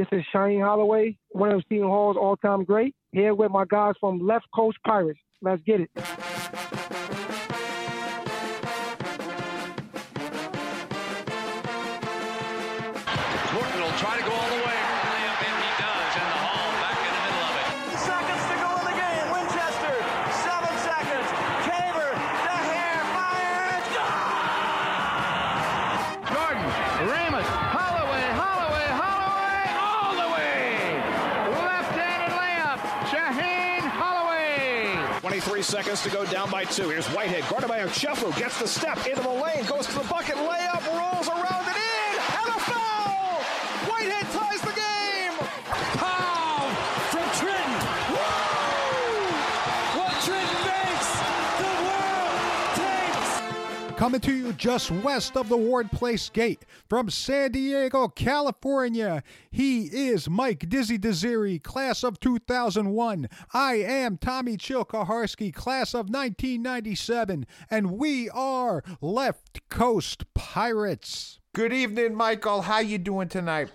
This is Shaheen Holloway, one of Seton Hall's all-time great. Here with my guys from Left Coast Pirates. Let's get it. Seconds to go down by two. Here's Whitehead, guarded by Ochefu, gets the step into the lane, goes to the bucket, layup, rolls around and in, and a foul! Whitehead ties the game! Pow from Trenton. Woo! What Trenton makes, the world takes. Coming to you just west of the Ward Place Gate from San Diego, California. He is Mike Dizzy Desiri, class of 2001. I am Tommy Chilkaharsky, class of 1997. And we are Left Coast Pirates. Good evening, Michael. How you doing tonight?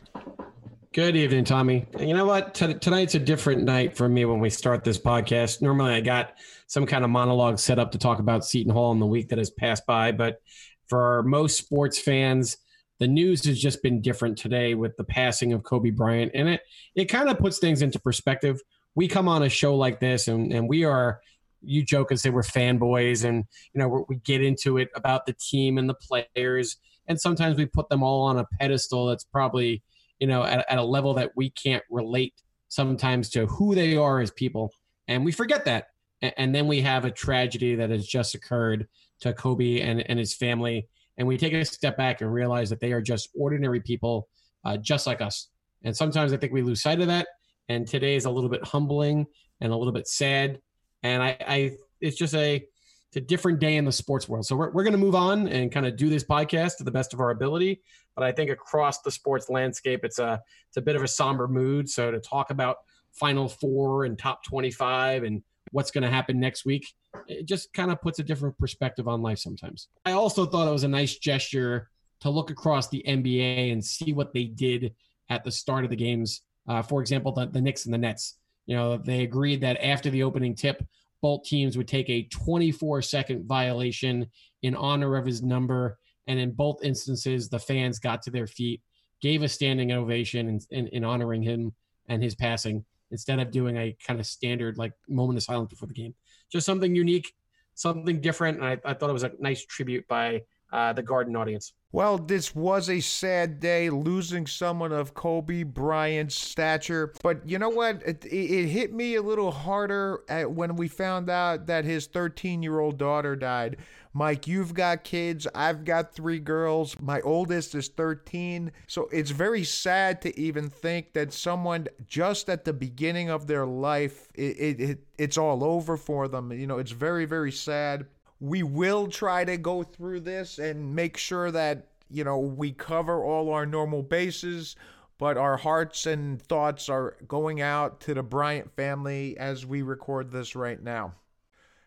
Good evening, Tommy. You know what? T- tonight's a different night for me when we start this podcast. Normally, I got some kind of monologue set up to talk about Seton Hall in the week that has passed by, but for most sports fans, the news has just been different today with the passing of Kobe Bryant, and it it kind of puts things into perspective. We come on a show like this, and and we are. You joke and say we're fanboys, and you know we're, get into it about the team and the players, and sometimes we put them all on a pedestal that's probably you know, at, at a level that we can't relate sometimes to who they are as people. And we forget that. And, and then we have a tragedy that has just occurred to Kobe and, and his family. And we take a step back and realize that they are just ordinary people, uh, just like us. And sometimes I think we lose sight of that. And today is a little bit humbling and a little bit sad. And I, I it's just a, it's a different day in the sports world. So we're, we're going to move on and kind of do this podcast to the best of our ability. But I think across the sports landscape, it's a it's a bit of a somber mood. So to talk about Final Four and top twenty five and what's going to happen next week, it just kind of puts a different perspective on life sometimes. I also thought it was a nice gesture to look across the NBA and see what they did at the start of the games. Uh, for example, the, the Knicks and the Nets. You know, they agreed that after the opening tip, both teams would take a 24 second violation in honor of his number. And in both instances, the fans got to their feet, gave a standing ovation in, in, in honoring him and his passing instead of doing a kind of standard like moment of silence before the game. Just something unique, something different. And I, I thought it was a nice tribute by uh, the Garden audience. Well, this was a sad day losing someone of Kobe Bryant's stature. But you know what? It, it hit me a little harder when we found out that his 13 year old daughter died. Mike, you've got kids. I've got three girls. My oldest is 13. So it's very sad to even think that someone just at the beginning of their life, it, it, it it's all over for them. You know, it's very, very sad we will try to go through this and make sure that you know we cover all our normal bases but our hearts and thoughts are going out to the Bryant family as we record this right now.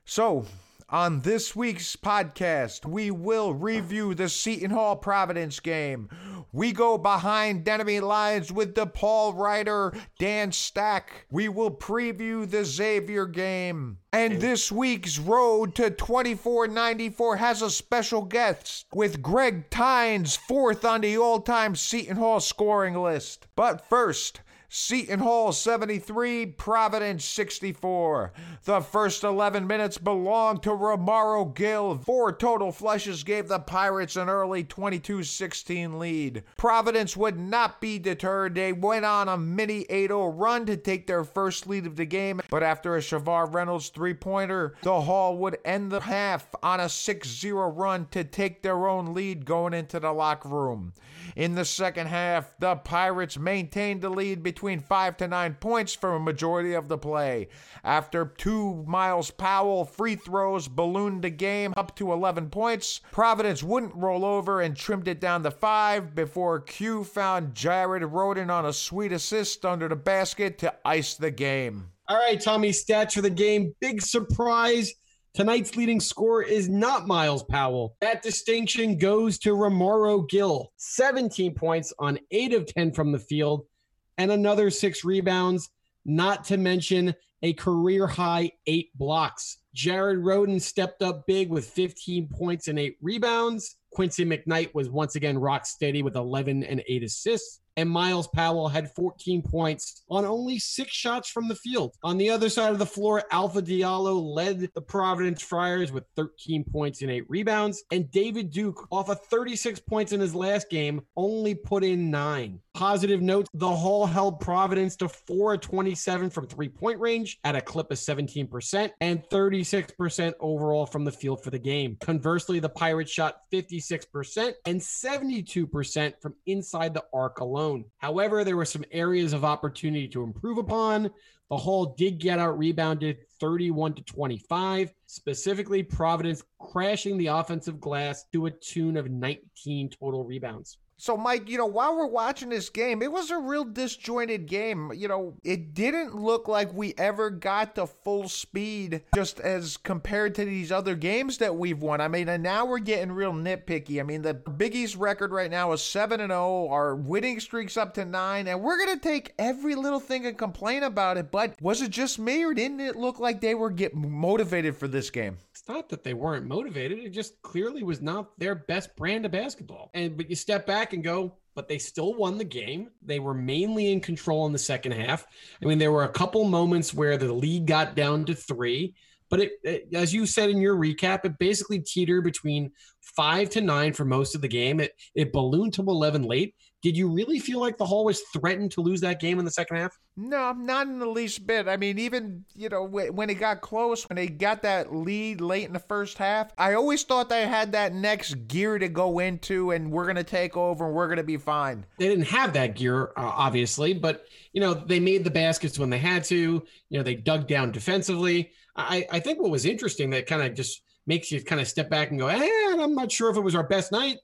So, on this week's podcast, we will review the Seton Hall Providence game. We go behind enemy lines with DePaul writer Dan Stack. We will preview the Xavier game. And this week's Road to 2494 has a special guest with Greg Tynes, fourth on the all time Seton Hall scoring list. But first, Seton Hall 73, Providence 64. The first 11 minutes belonged to Romaro Gill. Four total flushes gave the Pirates an early 22 16 lead. Providence would not be deterred. They went on a mini 8 0 run to take their first lead of the game, but after a Shavar Reynolds three pointer, the Hall would end the half on a 6 0 run to take their own lead going into the locker room. In the second half, the Pirates maintained the lead between 5 to 9 points for a majority of the play. After two Myles Powell free throws ballooned the game up to 11 points, Providence wouldn't roll over and trimmed it down to 5 before Q found Jared Rhoden on a sweet assist under the basket to ice the game. All right, Tommy, stats for the game. Big surprise. Tonight's leading scorer is not Myles Powell. That distinction goes to Romaro Gill. 17 points on 8 of 10 from the field. And another six rebounds, not to mention a career high eight blocks. Jared Rhoden stepped up big with 15 points and eight rebounds. Quincy McKnight was once again rock steady with 11 and eight assists. And Myles Powell had 14 points on only six shots from the field. On the other side of the floor, Alpha Diallo led the Providence Friars with 13 points and eight rebounds. And David Duke, off of 36 points in his last game, only put in nine. Positive notes the Hall held Providence to 4 of 27 from three point range at a clip of 17% and 36% overall from the field for the game. Conversely, the Pirates shot 56% and 72% from inside the arc alone. However, there were some areas of opportunity to improve upon. The Hall did get out rebounded 31 to 25, specifically Providence crashing the offensive glass to a tune of 19 total rebounds. So, Mike, you know, while we're watching this game, it was a real disjointed game. You know, it didn't look like we ever got to full speed just as compared to these other games that we've won. I mean, and now we're getting real nitpicky. I mean, the Big East record right now is 7 and 0. Our winning streak's up to 9, and we're going to take every little thing and complain about it. But was it just me, or didn't it look like they were getting motivated for this game? It's not that they weren't motivated. It just clearly was not their best brand of basketball. And but you step back and go, but they still won the game. They were mainly in control in the second half. I mean, there were a couple moments where the lead got down to three, but it, it as you said in your recap, it basically teetered between five to nine for most of the game. It it ballooned to eleven late. Did you really feel like the Hall was threatened to lose that game in the second half? No, not in the least bit. I mean, even, you know, when it got close, when they got that lead late in the first half, I always thought they had that next gear to go into and we're going to take over and we're going to be fine. They didn't have that gear, uh, obviously, but, you know, they made the baskets when they had to. You know, they dug down defensively. I, I think what was interesting that kind of just makes you kind of step back and go, eh, I'm not sure if it was our best night.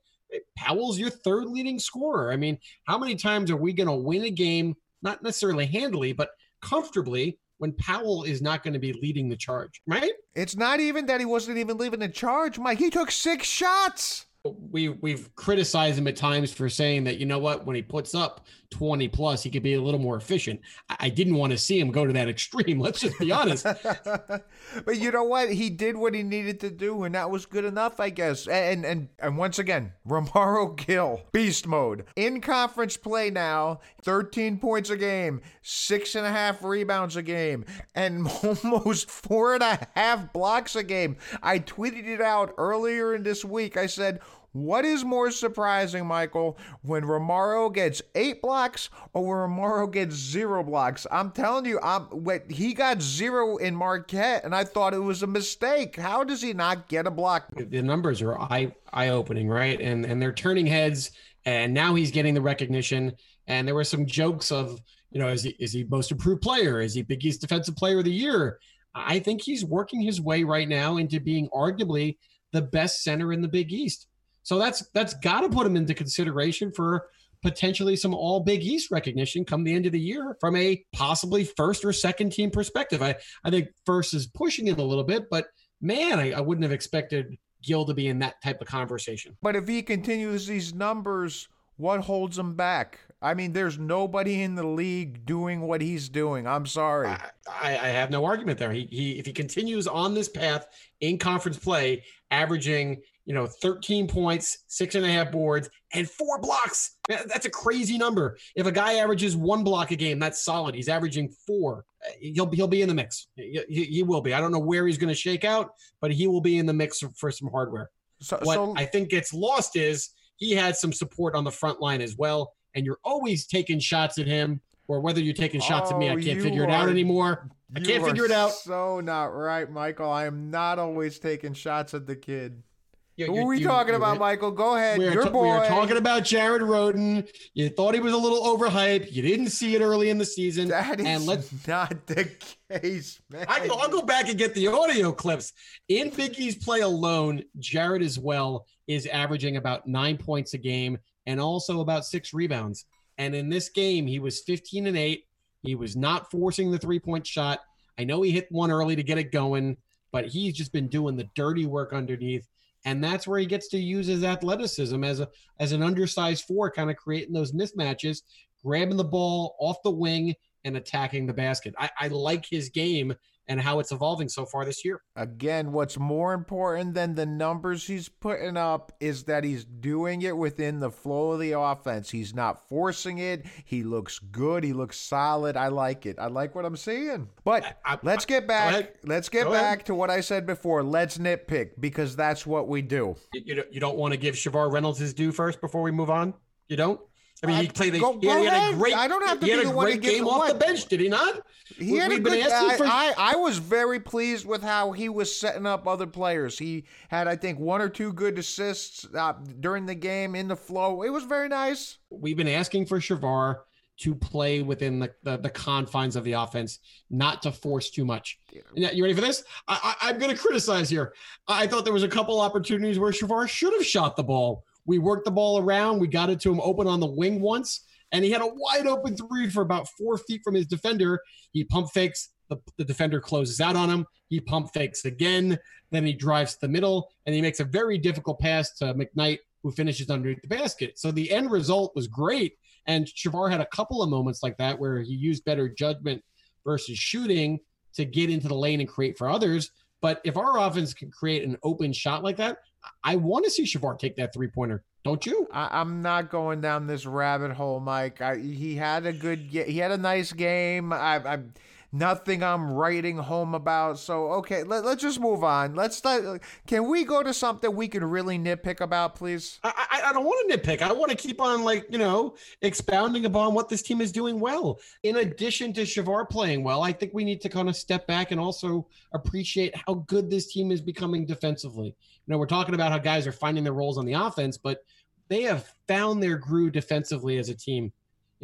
Powell's your third leading scorer. I mean, how many times are we going to win a game, not necessarily handily, but comfortably when Powell is not going to be leading the charge, right? It's not even that he wasn't even leading the charge, Mike. He took six shots. We we've criticized him at times for saying that you know what when he puts up 20 plus he could be a little more efficient. I, didn't want to see him go to that extreme. Let's just be honest. but you know what? He did what he needed to do, and that was good enough, I guess. And and and once again, Romaro Gill, beast mode. In conference play now, 13 points a game, six and a half rebounds a game, and almost four and a half blocks a game. I tweeted it out earlier in this week. I said, what is more surprising, Michael, when Romaro gets eight blocks or when Romaro gets zero blocks? I'm telling you, I'm what he got zero in Marquette, and I thought it was a mistake. How does he not get a block? The numbers are eye eye opening, right? And and they're turning heads. And now he's getting the recognition. And there were some jokes of, you know, is he is he most improved player? Is he Big East Defensive Player of the Year? I think he's working his way right now into being arguably the best center in the Big East. So that's that's got to put him into consideration for potentially some all Big East recognition come the end of the year from a possibly first or second team perspective. I, I think first is pushing it a little bit, but man, I, I wouldn't have expected Gill to be in that type of conversation. But if he continues these numbers, what holds him back? I mean, there's nobody in the league doing what he's doing. I'm sorry. I, I, I have no argument there. He, he if he continues on this path in conference play, averaging you know 13 points, six and a half boards, and four blocks. That's a crazy number. If a guy averages one block a game, that's solid. He's averaging four. Uh, he'll be, he'll be in the mix. He, he will be. I don't know where he's going to shake out, but he will be in the mix for some hardware. So, what so I think gets lost is he had some support on the front line as well, and you're always taking shots at him, or whether you're taking shots at me, I Oh, can't figure it out anymore. I you can't figure it out. So not right, Michael. I am not always taking shots at the kid. You- Who you- are we you- talking about, Michael? Go ahead. We are, Your ta- boy. we are talking about Jared Rhoden. You thought he was a little overhyped. You didn't see it early in the season. that is and let's not the case, man. I, I'll go back and get the audio clips. In Big East play alone, Jared as well is averaging about nine points a game and also about six rebounds. And in this game, he was 15 and 8. He was not forcing the three point shot. I know he hit one early to get it going, but he's just been doing the dirty work underneath. And that's where he gets to use his athleticism as a as an undersized four, kind of creating those mismatches. grabbing the ball off the wing and attacking the basket. I, I like his game and how it's evolving so far this year. Again, what's more important than the numbers he's putting up is that he's doing it within the flow of the offense. He's not forcing it. He looks good. He looks solid. I like it. I like what I'm seeing. But I- I- let's get back. Let's get Go back ahead. to what I said before. Let's nitpick because that's what we do. You, you, don't- you don't want to give Shavar Reynolds his due first before we move on? You don't? I mean, he played. The, go- he, go he had a great. I don't have to be a the one to give game off the bench, did he not? He We- had a we've been good. asking I, for- I, I was very pleased with how he was setting up other players. He had, I think, one or two good assists uh, during the game in the flow. It was very nice. We've been asking for Shavar to play within the, the, the confines of the offense, not to force too much. Yeah, You ready for this? I, I, I'm going to criticize here. I thought there was a couple opportunities where Shavar should have shot the ball. We worked the ball around. We got it to him open on the wing once, and he had a wide open three for about four feet from his defender. He pump fakes. The, the defender closes out on him. He pump fakes again. Then he drives to the middle, and he makes a very difficult pass to McKnight, who finishes underneath the basket. So the end result was great. And Shavar had a couple of moments like that where he used better judgment versus shooting to get into the lane and create for others. But if our offense can create an open shot like that, I want to see Shavar take that three pointer. Don't you? I, I'm not going down this rabbit hole, Mike. I, he had a good, he had a nice game. I, I, nothing I'm writing home about. So okay, let, let's just move on. Let's let, can we go to something we can really nitpick about, please? I, I, I don't want to nitpick. I want to keep on, like, you know, expounding upon what this team is doing well. In addition to Shavar playing well, I think we need to kind of step back and also appreciate how good this team is becoming defensively. You know, we're talking about how guys are finding their roles on the offense, but they have found their groove defensively as a team.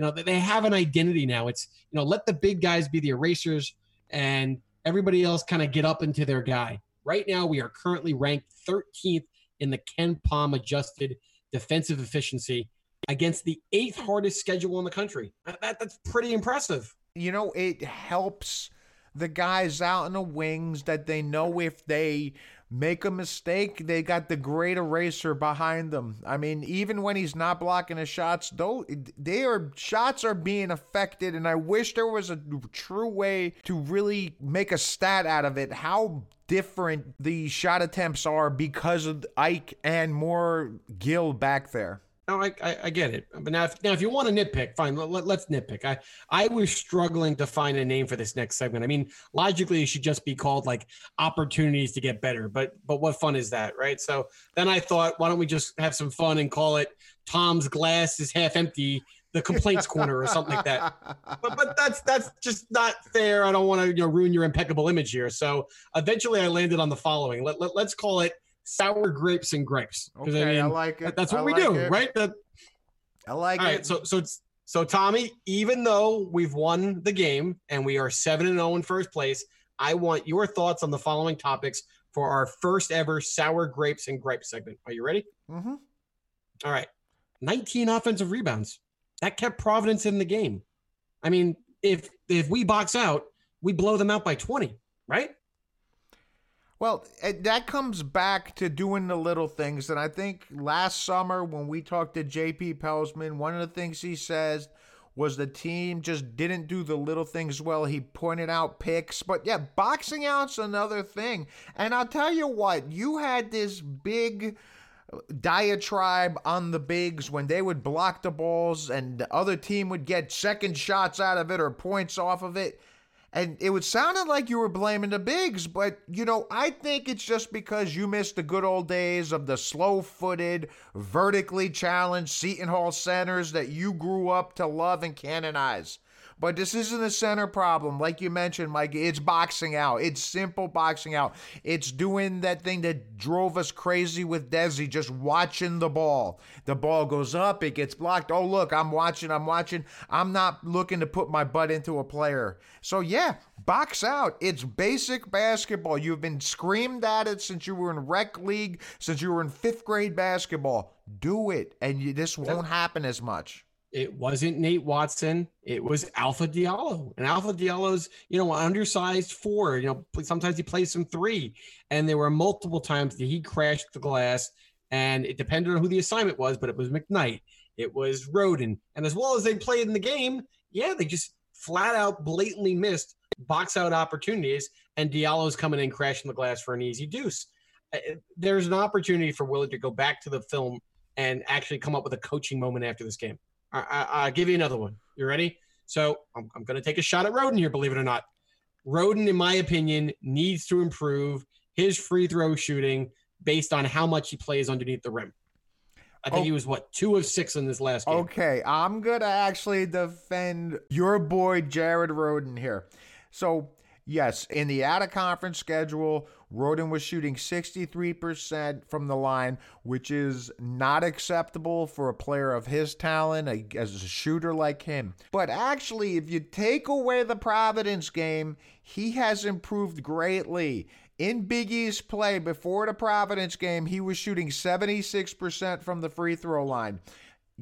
You know, they- have an identity now. It's, you know, let the big guys be the erasers and everybody else kind of get up into their guy. Right now, we are currently ranked 13th in the KenPom adjusted defensive efficiency against the eighth hardest schedule in the country. That- that's pretty impressive. you know, it helps the guys out in the wings that they know if they make a mistake, they got the great eraser behind them. I mean, even when he's not blocking his shots, though, they are shots are being affected, and I wish there was a true way to really make a stat out of it. How different the shot attempts are because of Ike and more Gill back there. No, I, I, I get it. But now, if, now, if you want to nitpick, fine. Let, us nitpick. I, I was struggling to find a name for this next segment. I mean, logically, it should just be called like opportunities to get better. But, but what fun is that, right? So then I thought, why don't we just have some fun and call it Tom's glass is half empty, the complaints corner, or something like that. But, but that's that's just not fair. I don't want to you know ruin your impeccable image here. So eventually, I landed on the following. Let, let, let's call it sour grapes and grapes. Okay, I like it. That's what I we like do, it. right? That, I like all it. right. So so it's- so Tommy, even though we've won the game and we are seven and zero in first place, I want your thoughts on the following topics for our first ever sour grapes and gripes segment. Are you ready? mm-hmm. All right. 19 offensive rebounds. That kept Providence in the game. I mean, if if we box out, we blow them out by 20, right? Well, that comes back to doing the little things. And I think last summer when we talked to JP Pelzman, one of the things he says was the team just didn't do the little things well. He pointed out picks, but yeah, boxing out's another thing. And I'll tell you what, you had this big diatribe on the bigs when they would block the balls and the other team would get second shots out of it or points off of it. And it would sounded like you were blaming the bigs, but you know, I think it's just because you missed the good old days of the slow-footed, vertically challenged Seton Hall centers that you grew up to love and canonize. But this isn't a center problem. Like you mentioned, Mike, it's boxing out. It's simple boxing out. It's doing that thing that drove us crazy with Desi, just watching the ball. The ball goes up, it gets blocked. Oh, look, I'm watching, I'm watching. I'm not looking to put my butt into a player. So, yeah, box out. It's basic basketball. You've been screamed at it since you were in rec league, since you were in fifth grade basketball. Do it, and you, this won't happen as much. It wasn't Nate Watson. It was Alpha Diallo. And Alpha Diallo's, you know, undersized four. You know, sometimes he plays some three. And there were multiple times that he crashed the glass. And it depended on who the assignment was, but it was McKnight. it was Rhoden. And as well as they played in the game, yeah, they just flat out blatantly missed box out opportunities, and Diallo's coming in crashing the glass for an easy deuce. Uh, There's an opportunity for Willard to go back to the film and actually come up with a coaching moment after this game. I, I, I'll give you another one. You ready? So I'm, I'm going to take a shot at Rhoden here, believe it or not. Rhoden, in my opinion, needs to improve his free throw shooting based on how much he plays underneath the rim. I think Oh. he was what two of six in this last game. Okay, I'm gonna actually defend your boy Jared Rhoden here. So, yes, in the out of conference schedule, Rhoden was shooting 63% from the line, which is not acceptable for a player of his talent, a, as a shooter like him. But actually, if you take away the Providence game, he has improved greatly. In Big East play before the Providence game, he was shooting 76% from the free throw line.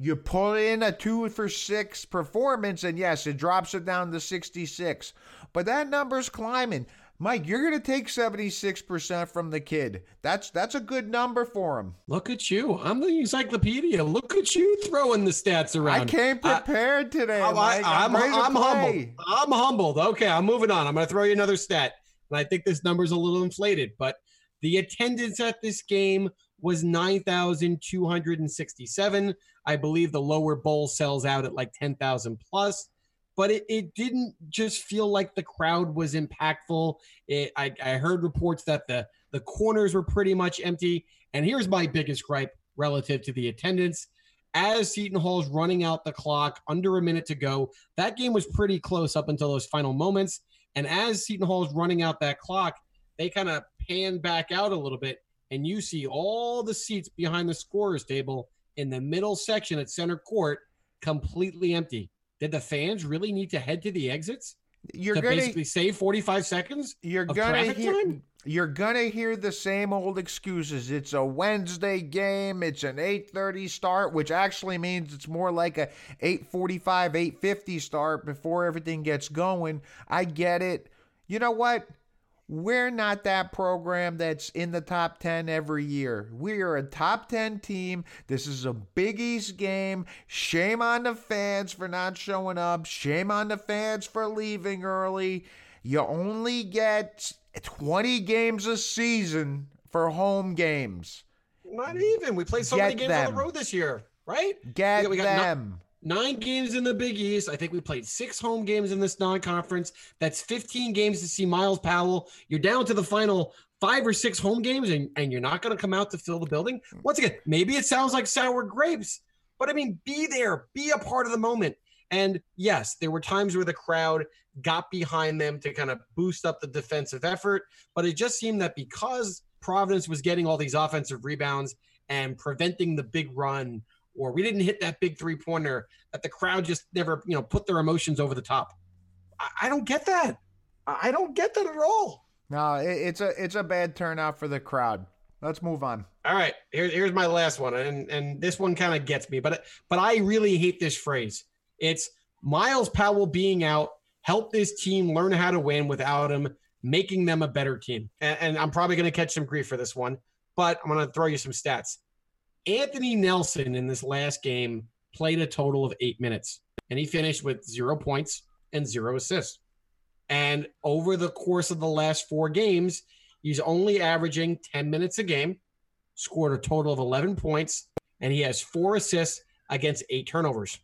You put in a two for six performance, and yes, it drops it down to 66. But that number's climbing. Mike, you're gonna take 76% from the kid. That's that's a good number for him. Look at you. I'm the encyclopedia. Look at you throwing the stats around. I came prepared today. I'm, Mike. I'm, to I'm humbled. I'm humbled. Okay, I'm moving on. I'm going to throw you another stat. And I think this number's a little inflated, but the attendance at this game was 9,267. I believe the lower bowl sells out at like 10,000 plus, but it, it didn't just feel like the crowd was impactful. It, I, I heard reports that the, the corners were pretty much empty. And here's my biggest gripe relative to the attendance as Seton Hall's running out the clock, under a minute to go. That game was pretty close up until those final moments. And as Seton Hall's running out that clock, they kind of pan back out a little bit, and you see all the seats behind the scorers table in the middle section at center court completely empty. Did the fans really need to head to the exits You're to gonna basically save 45 seconds? you're gonna hear time? you're gonna hear the same old excuses. It's a Wednesday game. It's an 8:30 start, which actually means it's more like a 8:45, 8:50 start before everything gets going. I get it. You know what? We're not that program that's in the top 10 every year. We are a top 10 team. This is a Big East game. Shame on the fans for not showing up. Shame on the fans for leaving early. You only get 20 games a season for home games. Not even. We played so Get many games on the road this year, right? Get we got no- them. Nine games in the Big East. I think we played six home games in this non-conference. That's 15 games to see Myles Powell. You're down to the final five or six home games, and, and you're not going to come out to fill the building. Hmm. Once again, maybe it sounds like sour grapes, but I mean, be there, be a part of the moment. And yes, there were times where the crowd got behind them to kind of boost up the defensive effort, but it just seemed that because Providence was getting all these offensive rebounds and preventing the big run, or we didn't hit that big three pointer, that the crowd just never, you know, put their emotions over the top. I, I don't get that. I I don't get that at all. No, it, it's a it's a bad turnout for the crowd. Let's move on. All right, here's here's my last one, and and this one kind of gets me, but but I really hate this phrase. It's Myles Powell being out helped this team learn how to win without him, making them a better team. And, and I'm probably going to catch some grief for this one, but I'm going to throw you some stats. Anthony Nelson in this last game played a total of eight minutes, and he finished with zero points and zero assists. And over the course of the last four games, he's only averaging 10 minutes a game, scored a total of 11 points, and he has four assists against eight turnovers.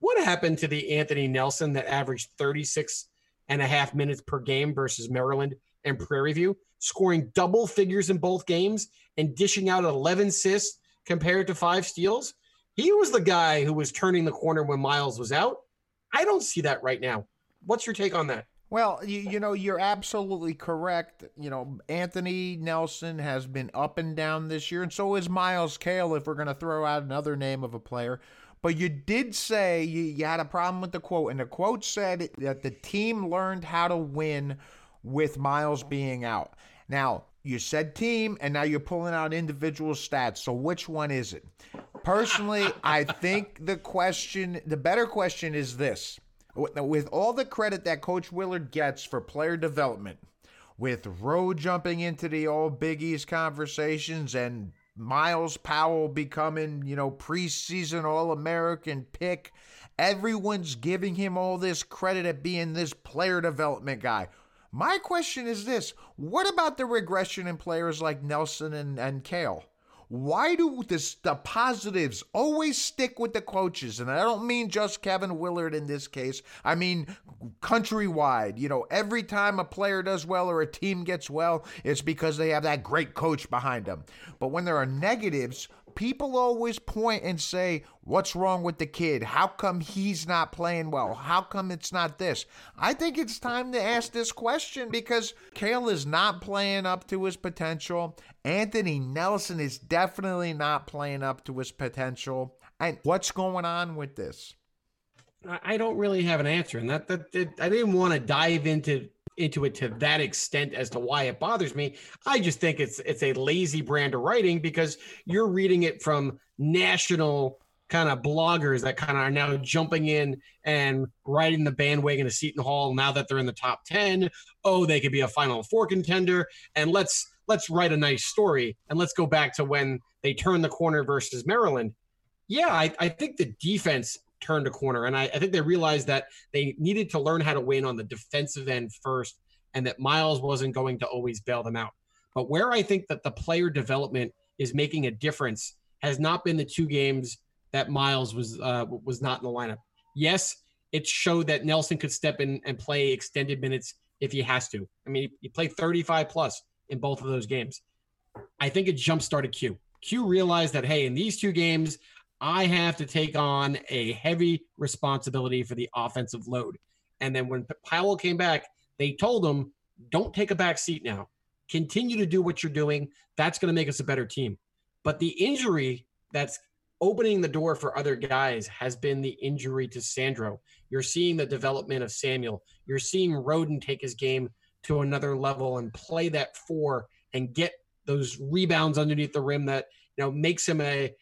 What happened to the Anthony Nelson that averaged 36 and a half minutes per game versus Maryland and Prairie View, scoring double figures in both games and dishing out 11 assists compared to five steals? He was the guy who was turning the corner when Myles was out. I don't see that right now. What's your take on that? Well, you, you know, you're absolutely correct. You know, Anthony Nelson has been up and down this year, and so is Myles Cale, if we're going to throw out another name of a player. But you did say you, you had a problem with the quote, and the quote said that the team learned how to win with Myles being out. Now, you said team, and now you're pulling out individual stats. So which one is it? Personally, I think the question, the better question is this. With all the credit that Coach Willard gets for player development, with Rowe jumping into the old Big East conversations and Myles Powell becoming, you know, preseason All American pick. Everyone's giving him all this credit at being this player development guy. My question is this what about the regression in players like Nelson and, and Cale? Why do this, the positives always stick with the coaches? And I don't mean just Kevin Willard in this case. I mean countrywide. You know, every time a player does well or a team gets well, it's because they have that great coach behind them. But when there are negatives, people always point and say, What's wrong with the kid? How come he's not playing well? How come it's not this? I think it's time to ask this question because Cale is not playing up to his potential. Anthony Nelson is definitely not playing up to his potential. And what's going on with this? I don't really have an answer, and that that, that I didn't want to dive into into it to that extent as to why it bothers me. I just think it's it's a lazy brand of writing because you're reading it from national kind of bloggers that kind of are now jumping in and riding the bandwagon of Seton Hall now that they're in the top 10. Oh, they could be a final four contender and let's let's write a nice story and let's go back to when they turned the corner versus Maryland. Yeah, I, I think the defense turned a corner. And I, I think they realized that they needed to learn how to win on the defensive end first, and that Myles wasn't going to always bail them out. But where I think that the player development is making a difference has not been the two games that Myles was uh, was not in the lineup. Yes, it showed that Nelson could step in and play extended minutes if he has to. I mean, he played 35 plus in both of those games. I think it jump started Q. Q realized that hey, in these two games, I have to take on a heavy responsibility for the offensive load. And then when Powell came back, they told him, don't take a back seat now. Continue to do what you're doing. That's going to make us a better team. But the injury that's opening the door for other guys has been the injury to Sandro. You're seeing the development of Samuel. You're seeing Rhoden take his game to another level and play that four and get those rebounds underneath the rim that you know makes him a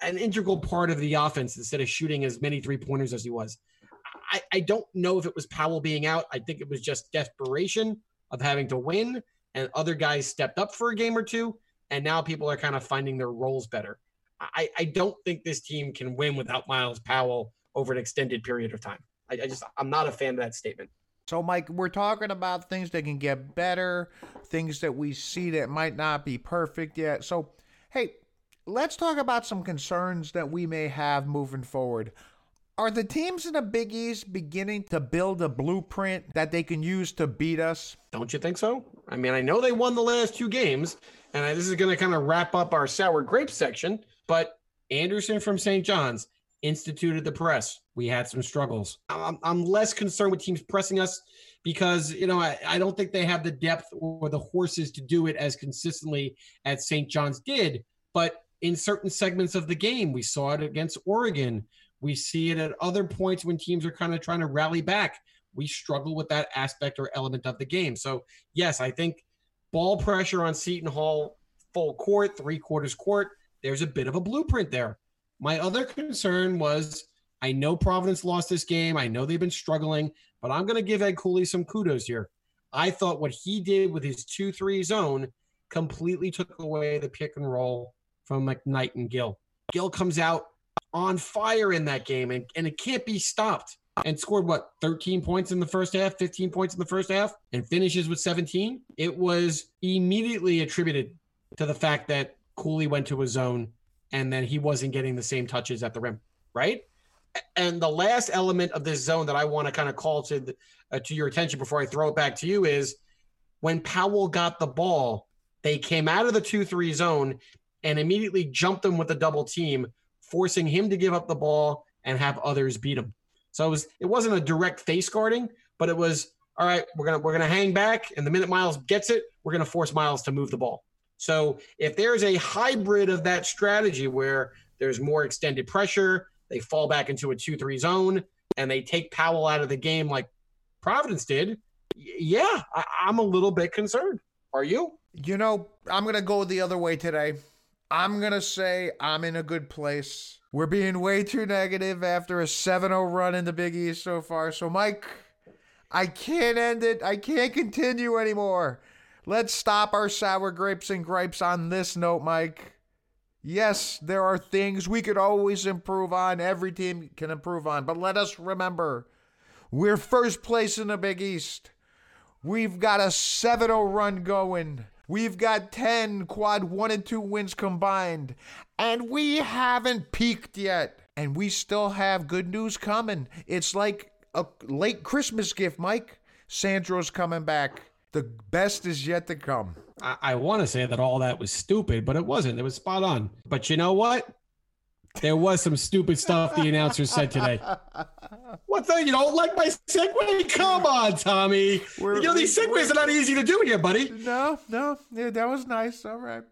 an integral part of the offense instead of shooting as many three pointers as he was. I, I don't know if it was Powell being out. I think it was just desperation of having to win, and other guys stepped up for a game or two, and now people are kind of finding their roles better. I, I don't think this team can win without Myles Powell over an extended period of time. I, I just I'm not a fan of that statement. So, Mike, we're talking about things that can get better, things that we see that might not be perfect yet. So, hey, let's talk about some concerns that we may have moving forward. Are the teams in the Big East beginning to build a blueprint that they can use to beat us? Don't you think so? I mean, I know they won the last two games, and this is going to kind of wrap up our sour grape section, but Anderson from St. John's instituted the press. We had some struggles. I'm, I'm less concerned with teams pressing us because, you know, I, I don't think they have the depth or the horses to do it as consistently as St. John's did. But in certain segments of the game. We saw it against Oregon. We see it at other points when teams are kind of trying to rally back. We struggle with that aspect or element of the game. So, yes, I think ball pressure on Seton Hall, full court, three quarters court, there's a bit of a blueprint there. My other concern was I know Providence lost this game. I know they've been struggling, but I'm going to give Ed Cooley some kudos here. I thought what he did with his 2 3 zone completely took away the pick and roll from McKnight and Gill. Gill comes out on fire in that game and, and it can't be stopped and scored what 13 points in the first half 15 points in the first half and finishes with 17 it was immediately attributed to the fact that cooley went to a zone and then he wasn't getting the same touches at the rim right and the last element of this zone that i want to kind of call to the, uh, to your attention before i throw it back to you is when powell got the ball they came out of the 2-3 zone and immediately jumped him with a double team, forcing him to give up the ball and have others beat him. So it was it wasn't a direct face guarding, but it was all right. We're gonna we're gonna hang back, and the minute Myles gets it, we're gonna force Myles to move the ball. So if there's a hybrid of that strategy where there's more extended pressure, they fall back into a two-three zone, and they take Powell out of the game like Providence did. Yeah, I, I'm a little bit concerned. Are you? You know, I'm gonna go the other way today. I'm going to say I'm in a good place. We're being way too negative after a 7 0 run in the Big East so far. So, Mike, I can't end it. I can't continue anymore. Let's stop our sour grapes and gripes on this note, Mike. Yes, there are things we could always improve on. Every team can improve on. But let us remember we're first place in the Big East. We've got a 7 0 run going. We've got 10 quad 1 and 2 wins combined. And we haven't peaked yet. And we still have good news coming. It's like a late Christmas gift, Mike. Sandro's coming back. The best is yet to come. I, I want to say that all that was stupid, but it wasn't. It was spot on. But you know what? There was some stupid stuff the announcer said today. What the? You don't like my segue? Come on, Tommy. We're- you know these segues are not easy to do here, buddy. No, no, yeah, that was nice. All right.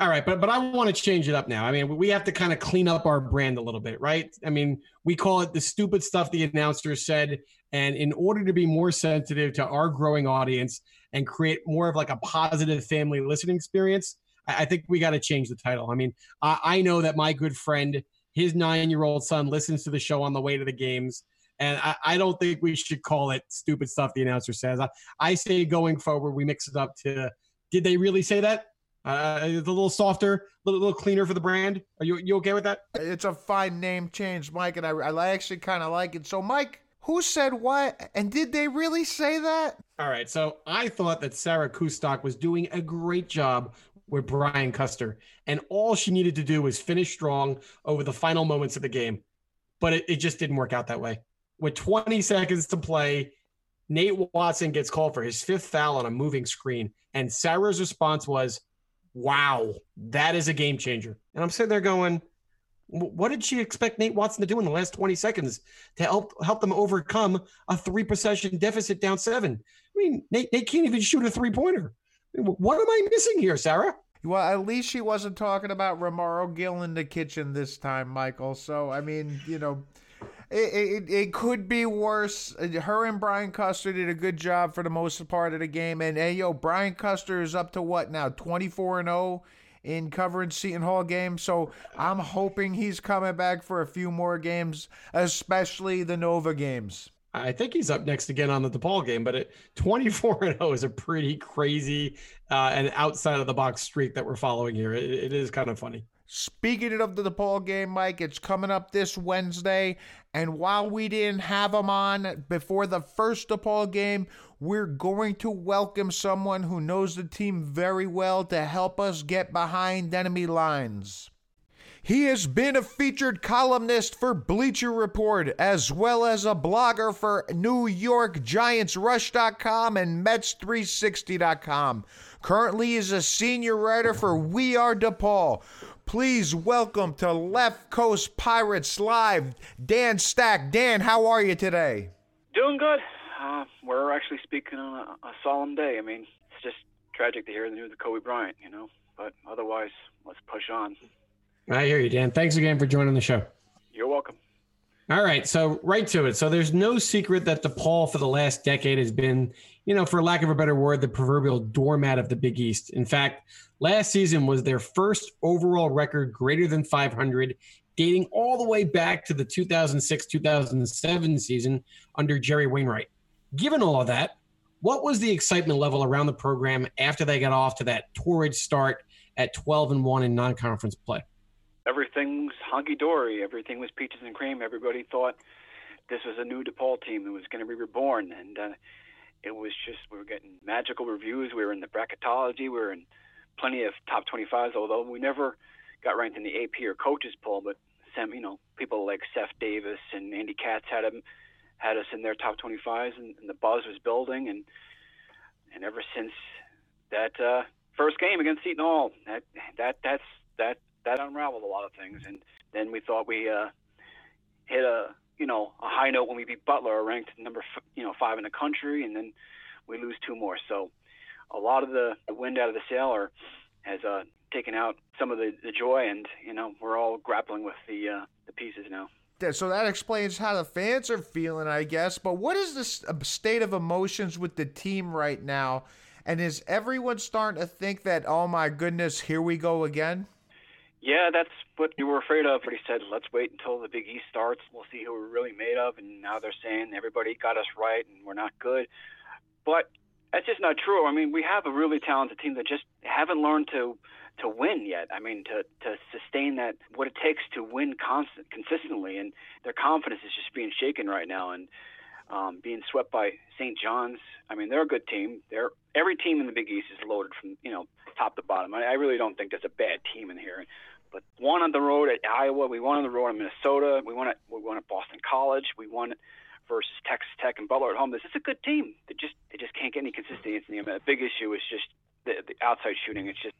All right, but but I want to change it up now. I mean, we have to kind of clean up our brand a little bit, right? I mean, we call it the stupid stuff the announcer said, and in order to be more sensitive to our growing audience and create more of like a positive family listening experience, I, think we got to change the title. I mean, I, I know that my good friend, his nine-year-old son, listens to the show on the way to the games. And I, I don't think we should call it stupid stuff the announcer says. I, I say going forward, we mix it up to did they really say that? Uh, it's a little softer, a little, little cleaner for the brand. Are you you okay with that? It's a fine name change, Mike, and I, I actually kind of like it. So, Mike, who said what? And did they really say that? All right. So I thought that Sarah Kustok was doing a great job with Brian Custer, and all she needed to do was finish strong over the final moments of the game. But it, it just didn't work out that way. With 20 seconds to play, Nate Watson gets called for his fifth foul on a moving screen, and Sarah's response was, "Wow, that is a game changer." And I'm sitting there going, "What did she expect Nate Watson to do in the last 20 seconds to help help them overcome a three possession deficit down seven? I mean, Nate, Nate can't even shoot a three pointer. What am I missing here, Sarah? Well, at least she wasn't talking about Romaro Gill in the kitchen this time, Michael. So, I mean, you know, it, it, it could be worse. Her and Brian Custer did a good job for the most part of the game. And, hey, yo, Brian Custer is up to what now? 24 and 0 in covering Seton Hall games. So I'm hoping he's coming back for a few more games, especially the Nova games. I think he's up next again on the DePaul game, but at 24 and 0 is a pretty crazy uh, and outside of the box streak that we're following here. It, it is kind of funny. Speaking of the DePaul game, Mike, it's coming up this Wednesday. And while we didn't have him on before the first DePaul game, we're going to welcome someone who knows the team very well to help us get behind enemy lines. He has been a featured columnist for Bleacher Report, as well as a blogger for New York Giants Rush.com and Mets360.com. Currently is a senior writer for We Are DePaul. Please welcome to Left Coast Pirates Live, Dan Stack. Dan, how are you today? Doing good. Uh, we're actually speaking on a, a solemn day. I mean, it's just tragic to hear the news of Kobe Bryant, you know. But otherwise, let's push on. I hear you, Dan. Thanks again for joining the show. You're welcome. All right, so right to it. So there's no secret that DePaul for the last decade has been, you know, for lack of a better word, the proverbial doormat of the Big East. In fact, last season was their first overall record greater than 500, dating all the way back to the 2006 2007 season under Jerry Wainwright. Given all of that, what was the excitement level around the program after they got off to that torrid start at 12 and 1 in non conference play? Everything's hunky dory. Everything was peaches and cream. Everybody thought this was a new DePaul team that was going to be reborn, and uh, it was just we were getting magical reviews. We were in the bracketology. We were in plenty of top 25s, although we never got ranked in the AP or coaches poll. But some, you know, people like Seth Davis and Andy Katz had him, had us in their top 25s, and, and the buzz was building. And and ever since that uh, first game against Seton Hall, that that that's that that unraveled a lot of things. And then we thought we uh, hit a you know a high note when we beat Butler, ranked number f- you know five in the country, and then we lose two more. So a lot of the, wind out of the sail has uh, taken out some of the, the joy, and you know we're all grappling with the uh, the pieces now. So that explains how the fans are feeling, I guess. But what is the uh, state of emotions with the team right now? And is everyone starting to think that, oh my goodness, here we go again? Yeah, that's what you were afraid of. But he said, let's wait until the Big East starts. We'll see who we're really made of. And now they're saying everybody got us right and we're not good. But that's just not true. I mean, we have a really talented team that just haven't learned to to win yet. I mean, to to sustain that what it takes to win constant consistently, and their confidence is just being shaken right now, and um, being swept by St. John's. I mean, they're a good team. They're every team in the Big East is loaded from you know top to bottom. I, I really don't think there's a bad team in here. But won on the road at Iowa. We won on the road in Minnesota. We won at we won at Boston College. We won versus Texas Tech and Butler at home. This is a good team. They just they just can't get any consistency in the The big issue is just the, the outside shooting. It's just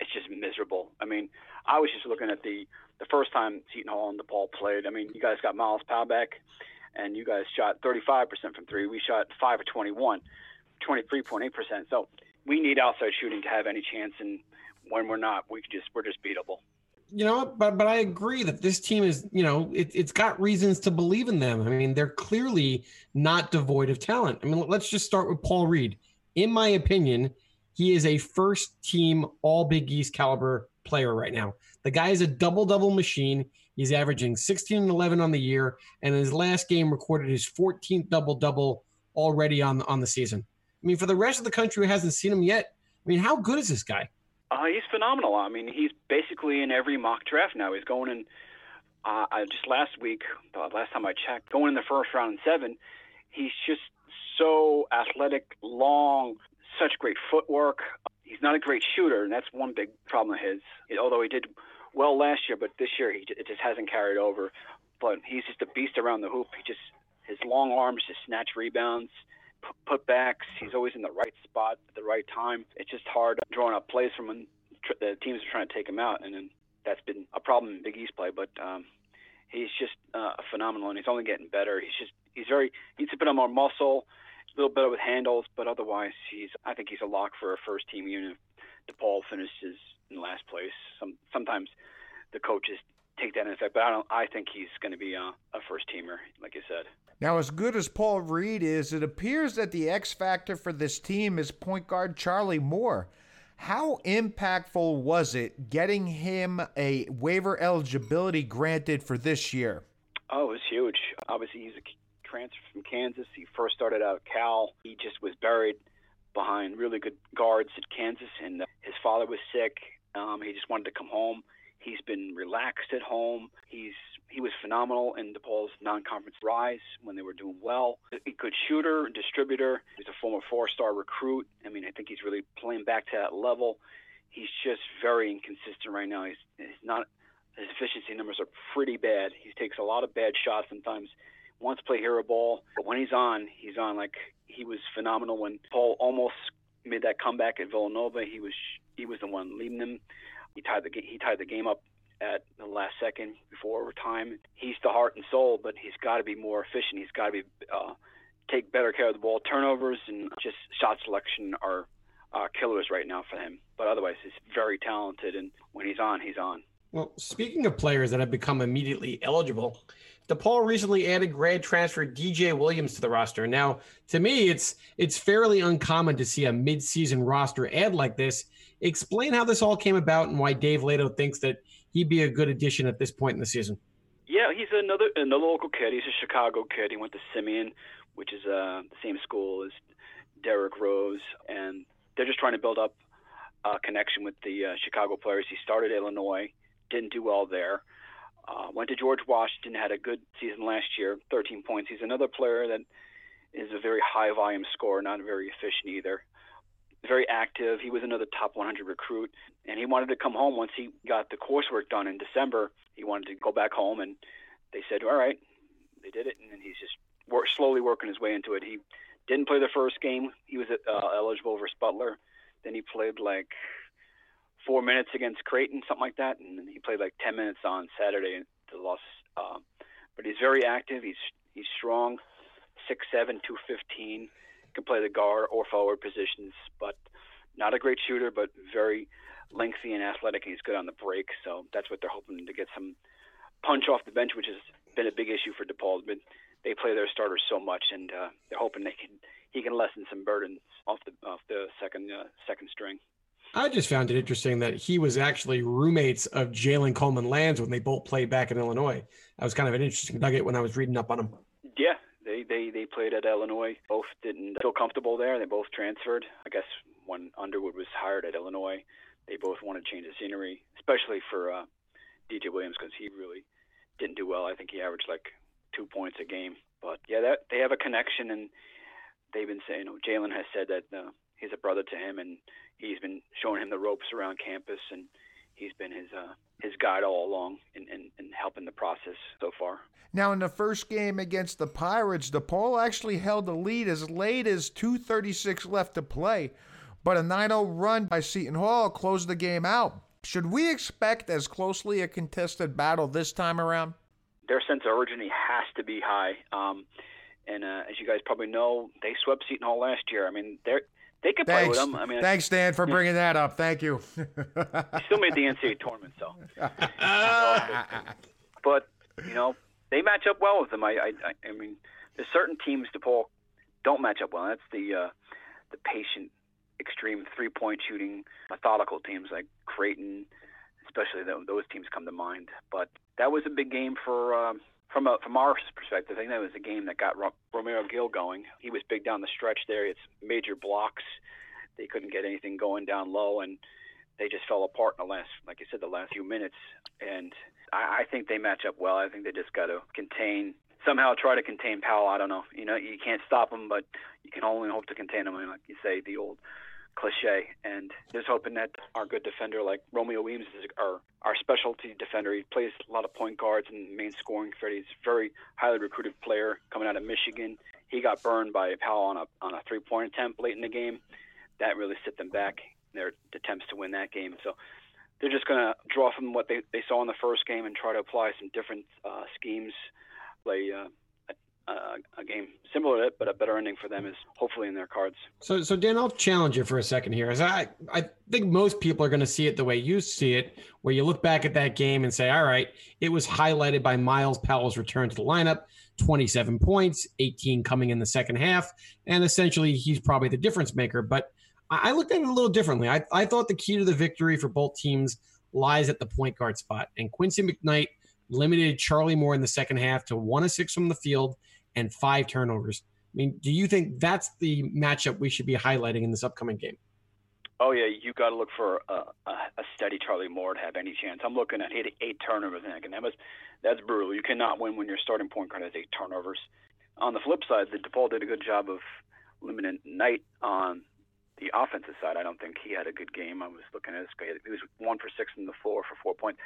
it's just miserable. I mean, I was just looking at the the first time Seton Hall and DePaul played. I mean, you guys got Myles Powell back, and you guys shot 35% from three. We shot five of 21, 23.8%. So we need outside shooting to have any chance. And when we're not, we just we're just beatable. You know, but but I agree that this team is, you know, it, it's got reasons to believe in them. I mean, they're clearly not devoid of talent. I mean, let's just start with Paul Reed. In my opinion, he is a first team All Big East caliber player right now. The guy is a double double machine. He's averaging 16 and 11 on the year, and his last game recorded his 14th double double already on on the season. I mean, for the rest of the country who hasn't seen him yet, I mean, how good is this guy? Uh, he's phenomenal. I mean, he's basically in every mock draft now. He's going in. Uh, I just last week, uh, last time I checked, going in the first round in seven. He's just so athletic, long, such great footwork. He's not a great shooter, and that's one big problem of his. Although he did well last year, but this year he it just hasn't carried over. But he's just a beast around the hoop. He just his long arms just snatch rebounds, put backs. He's always in the right spot at the right time. It's just hard drawing up plays from when the teams are trying to take him out, and then that's been a problem in Big East play. But um, he's just uh, phenomenal, and he's only getting better. He's just he's very he needs a bit more muscle a little better with handles, but otherwise, he's I think he's a lock for a first team unit. DePaul finishes in last place. Some sometimes the coaches take that in effect, but I don't. I think he's going to be a, a first teamer, like you said. Now, as good as Paul Reed is, it appears that the X factor for this team is point guard Charlie Moore. How impactful was it getting him a waiver eligibility granted for this year? Oh, it was huge. Obviously, he's a transfer from Kansas. He first started out at Cal. He just was buried behind really good guards at Kansas, and uh, his father was sick. Um, he just wanted to come home. He's been relaxed at home. He's he was phenomenal in DePaul's non-conference rise when they were doing well. A good shooter, distributor. He's a former four-star recruit. I mean, I think he's really playing back to that level. He's just very inconsistent right now. He's, he's not his efficiency numbers are pretty bad. He takes a lot of bad shots sometimes wants to play hero ball, but when he's on, he's on. Like he was phenomenal when Paul almost made that comeback at Villanova. He was he was the one leading them. He tied the he tied the game up at the last second before overtime. He's the heart and soul, but he's got to be more efficient. He's got to be uh, take better care of the ball. Turnovers and just shot selection are uh, killers right now for him. But otherwise, he's very talented, and when he's on, he's on. Well, speaking of players that have become immediately eligible, DePaul recently added grad transfer DJ Williams to the roster. Now, to me, it's it's fairly uncommon to see a midseason roster add like this. Explain how this all came about and why Dave Leitao thinks that he'd be a good addition at this point in the season. Yeah, he's another another local kid. He's a Chicago kid. He went to Simeon, which is uh, the same school as Derrick Rose, and they're just trying to build up a connection with the uh, Chicago players. He started Illinois, didn't do well there uh, went to George Washington, had a good season last year, 13 points. He's another player that is a very high volume scorer, not very efficient either. Very active. He was another top 100 recruit, and he wanted to come home once he got the coursework done in December. He wanted to go back home, and they said, "All right." They did it, and then he's just work, slowly working his way into it. He didn't play the first game. He was uh, eligible versus Butler. Then he played like four minutes against Creighton, something like that, and then he played like ten minutes on Saturday to the loss. Um, but he's very active. He's he's strong, six seven, two fifteen. Can play the guard or forward positions, but not a great shooter, but very lengthy and athletic. And he's good on the break, so that's what they're hoping to get some punch off the bench, which has been a big issue for DePaul. But they play their starters so much, and uh, they're hoping they can he can lessen some burdens off the off the second uh, second string. I just found it interesting that he was actually roommates of Jalen Coleman Lands when they both played back in Illinois. That was kind of an interesting nugget when I was reading up on him. Yeah, they, they, they played at Illinois. Both didn't feel comfortable there. They both transferred. I guess when Underwood was hired at Illinois, they both wanted to change the scenery, especially for uh, DJ Williams because he really didn't do well. I think he averaged like two points a game. But yeah, that they have a connection, and they've been saying, you know, Jalen has said that uh, he's a brother to him, and he's been showing him the ropes around campus, and he's been his uh, his guide all along in, in, in helping the process so far. Now, in the first game against the Pirates, DePaul actually held the lead as late as 2:36 left to play, but a 9-0 run by Seton Hall closed the game out. Should we expect as closely a contested battle this time around? Their sense of urgency has to be high. Um, and uh, as you guys probably know, they swept Seton Hall last year. I mean, they're they could play Thanks. with them. I mean, Thanks, Dan, for bringing that up. Thank you. he still made the NCAA tournament, so. but you know, they match up well with them. I, I, I mean, there's certain teams DePaul don't match up well. That's the uh, the patient, extreme three-point shooting, methodical teams like Creighton, especially those, those teams come to mind. But that was a big game for. Um, from a, from our perspective, I think that was a game that got Ro- Romaro Gill going. He was big down the stretch there. It's major blocks. They couldn't get anything going down low, and they just fell apart in the last, like you said, the last few minutes. And I, I think they match up well. I think they just got to contain somehow try to contain Powell. I don't know. You know, you can't stop him, but you can only hope to contain him. And like you say, the old cliche. And just hoping that our good defender, like Romeo Weems, is our our specialty defender. He plays a lot of point guards and main scoring threat. He's a very highly recruited player coming out of Michigan. He got burned by Powell on a on a three point attempt late in the game. That really set them back in their attempts to win that game. So they're just going to draw from what they, they saw in the first game and try to apply some different uh, schemes, play uh, a, a, game similar to it, but a better ending for them is hopefully in their cards. So, so Dan, I'll challenge you for a second here. As I, I think most people are going to see it the way you see it, where you look back at that game and say, "All right, it was highlighted by Myles Powell's return to the lineup, 27 points, 18 coming in the second half, and essentially he's probably the difference maker." But I looked at it a little differently. I, I thought the key to the victory for both teams lies at the point guard spot, and Quincy McKnight limited Charlie Moore in the second half to one of six from the field and five turnovers. I mean, do you think that's the matchup we should be highlighting in this upcoming game? Oh yeah, you got to look for a, a, steady Charlie Moore to have any chance. I'm looking at eight, eight turnovers, and that was that's brutal. You cannot win when your starting point guard has eight turnovers. On the flip side, the DePaul did a good job of limiting Knight on the offensive side. I don't think he had a good game. I was looking at his guy; He was one for six from the floor for four points.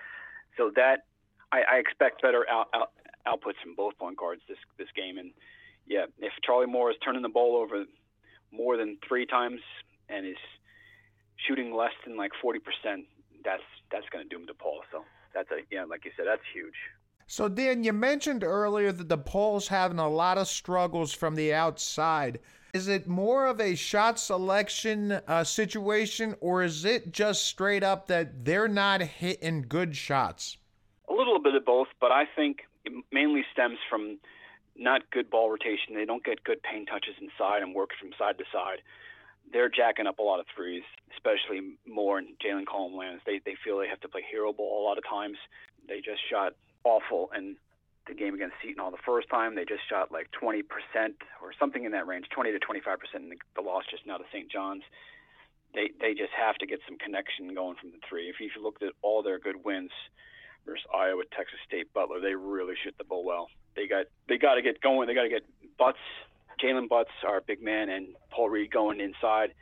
So that I, I expect better out, out, outputs from both point guards this this game. And yeah, if Charlie Moore is turning the ball over more than three times and is shooting less than like forty percent, that's that's going to doom DePaul. So that's a yeah, like you said, that's huge. So Dan, you mentioned earlier that the DePaul's having a lot of struggles from the outside. Is it more of a shot selection uh, situation, or is it just straight up that they're not hitting good shots? A little bit of both, but I think it mainly stems from not good ball rotation. They don't get good paint touches inside and work from side to side. They're jacking up a lot of threes, especially Moore and Jalen Coleman. They they feel they have to play hero ball a lot of times. They just shot awful in the game against Seton Hall the first time. They just shot like 20% or something in that range, 20 to 25% in the, the loss just now to St. John's. They they just have to get some connection going from the three. If you, looked at all their good wins versus Iowa, Texas State, Butler, they really shoot the ball well. They got they got to get going. They got to get Butz, Jaylen Butz, our big man, and Paul Reed going inside.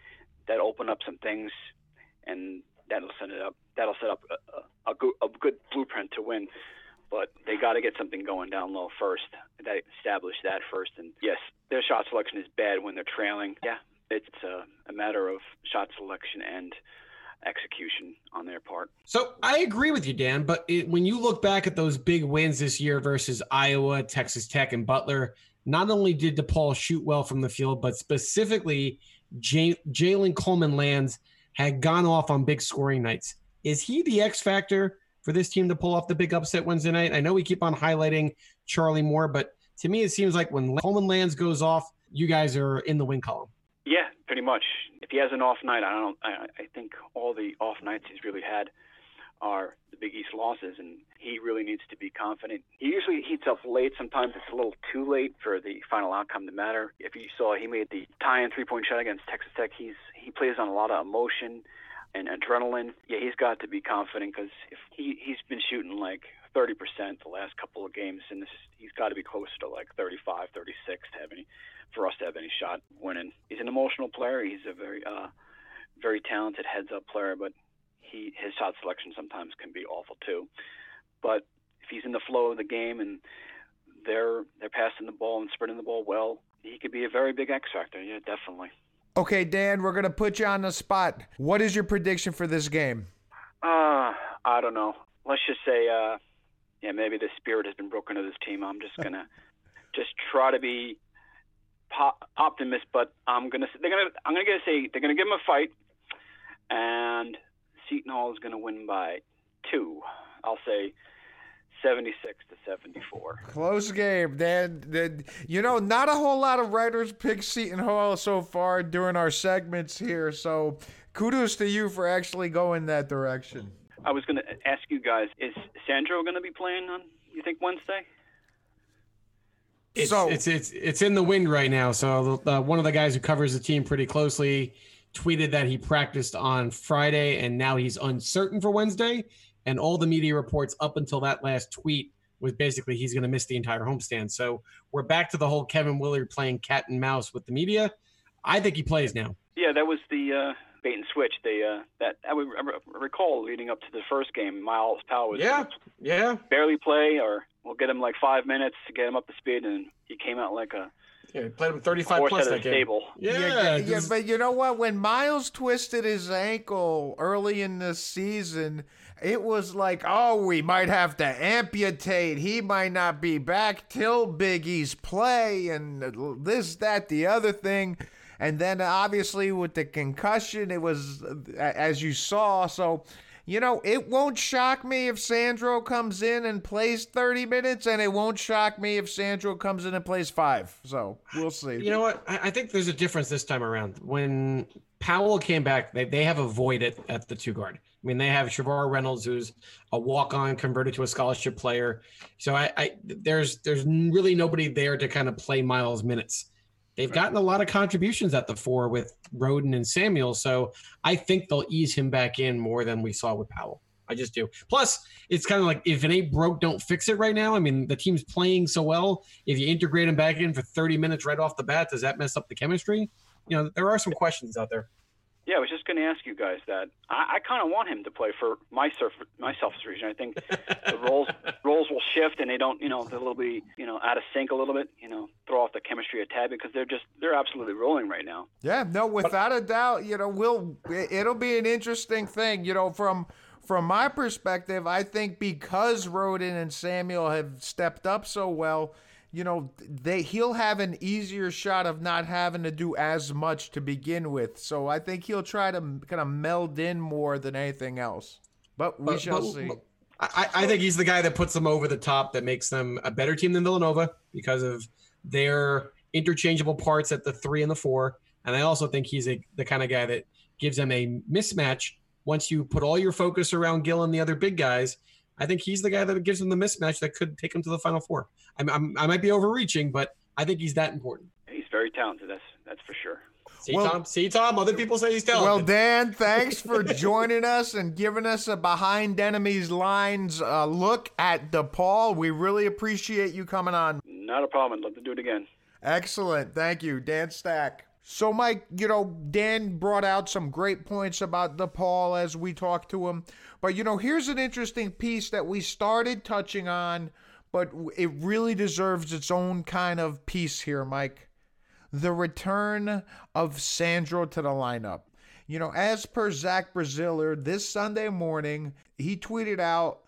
That open up some things, and that'll set it up. That'll set up a, a, a, good, a good blueprint to win but they got to get something going down low first. They establish that first. And yes, their shot selection is bad when they're trailing. Yeah, it's a, a matter of shot selection and execution on their part. So I agree with you, Dan. But it, when you look back at those big wins this year versus Iowa, Texas Tech, and Butler, not only did DePaul shoot well from the field, but specifically Jalen Coleman Lands had gone off on big scoring nights. Is he the X factor for this team to pull off the big upset Wednesday night? I know we keep on highlighting Charlie Moore, but to me, it seems like when Coleman Lands goes off, you guys are in the win column. Yeah, pretty much. If he has an off night, I don't. I, I think all the off nights he's really had are the Big East losses, and he really needs to be confident. He usually heats up late. Sometimes it's a little too late for the final outcome to matter. If you saw, he made the tie-in three-point shot against Texas Tech. He's he plays on a lot of emotion. and adrenaline. Yeah, he's got to be confident because if he he's been shooting like 30% the last couple of games, and this he's got to be closer to like 35, 36 to have any for us to have any shot winning. He's an emotional player. He's a very uh, very talented heads up player, but he his shot selection sometimes can be awful too. But if he's in the flow of the game and they're they're passing the ball and spreading the ball well, he could be a very big X factor. Yeah, definitely. Okay, Dan, we're gonna put you on the spot. What is your prediction for this game? Uh, I don't know. Let's just say, uh, yeah, maybe the spirit has been broken of this team. I'm just gonna just try to be po- optimist, but I'm gonna they're gonna I'm gonna get say they're gonna give him a fight, and Seton Hall is gonna win by two. I'll say 76 to 74. Close game, Then, then You know, not a whole lot of writers pick Seton Hall so far during our segments here. So kudos to you for actually going that direction. I was going to ask you guys: Is Sandro going to be playing on? You think Wednesday? It's, So- it's it's it's in the wind right now. So uh, one of the guys who covers the team pretty closely tweeted that he practiced on Friday and now he's uncertain for Wednesday. And all the media reports up until that last tweet was basically he's going to miss the entire homestand. So we're back to the whole Kevin Willard playing cat and mouse with the media. I think he plays now. Yeah, that was the uh, bait and switch. They uh, that I would I recall leading up to the first game. Myles Powell was Yeah, yeah. barely play, or we'll get him like five minutes to get him up to speed, and he came out like a Yeah, he played him 35 horse plus that game. stable. Yeah, yeah, yeah, but you know what? When Myles twisted his ankle early in the season, it was like, oh, we might have to amputate. He might not be back till Big East play, and this, that, the other thing. And then obviously with the concussion, it was as you saw. So, you know, it won't shock me if Sandro comes in and plays 30 minutes, and it won't shock me if Sandro comes in and plays five. So we'll see. You know what? I, I think there's a difference this time around. When Powell came back, they, they have a void at, at the two guard. I mean, they have Shavar Reynolds, who's a walk on converted to a scholarship player. So I, I there's there's really nobody there to kind of play Myles minutes. They've gotten a lot of contributions at the four with Rhoden and Samuel. So I think they'll ease him back in more than we saw with Powell. I just do. Plus, it's kind of like if it ain't broke, don't fix it right now. I mean, the team's playing so well. If you integrate him back in for 30 minutes right off the bat, does that mess up the chemistry? You know, there are some questions out there. Yeah, I was just going to ask you guys that. I, I kind of want him to play for my surf, my selfish reason. I think the roles roles will shift, and they don't, you know, they'll be, you know, out of sync a little bit. You know, throw off the chemistry a tad because they're just they're absolutely rolling right now. Yeah, no, without a doubt, you know, we'll it'll be an interesting thing, you know, from from my perspective, I think because Rhoden and Samuel have stepped up so well, you know, they he'll have an easier shot of not having to do as much to begin with. So I think he'll try to kind of meld in more than anything else. But we But- shall but- see. but I, I think he's the guy that puts them over the top, that makes them a better team than Villanova because of their interchangeable parts at the three and the four. And I also think he's a, the kind of guy that gives them a mismatch once you put all your focus around Gill and the other big guys. I think he's the guy that gives them the mismatch that could take them to the final four. I'm, I'm, I might be overreaching, but I think he's that important. He's very talented. That's that's for sure. See, Well- Tom? See, Tom? Other people say he's talented. Well, Dan, thanks for joining us and giving us a behind enemies lines uh, look at DePaul. We really appreciate you coming on. Not a problem. I'd love to do it again. Excellent. Thank you, Dan Stack. So, Mike, you know, Dan brought out some great points about DePaul as we talked to him. But, you know, here's an interesting piece that we started touching on, but it really deserves its own kind of piece here, Mike. The return of Sandro to the lineup. You know, as per Zach Braziller, this Sunday morning, he tweeted out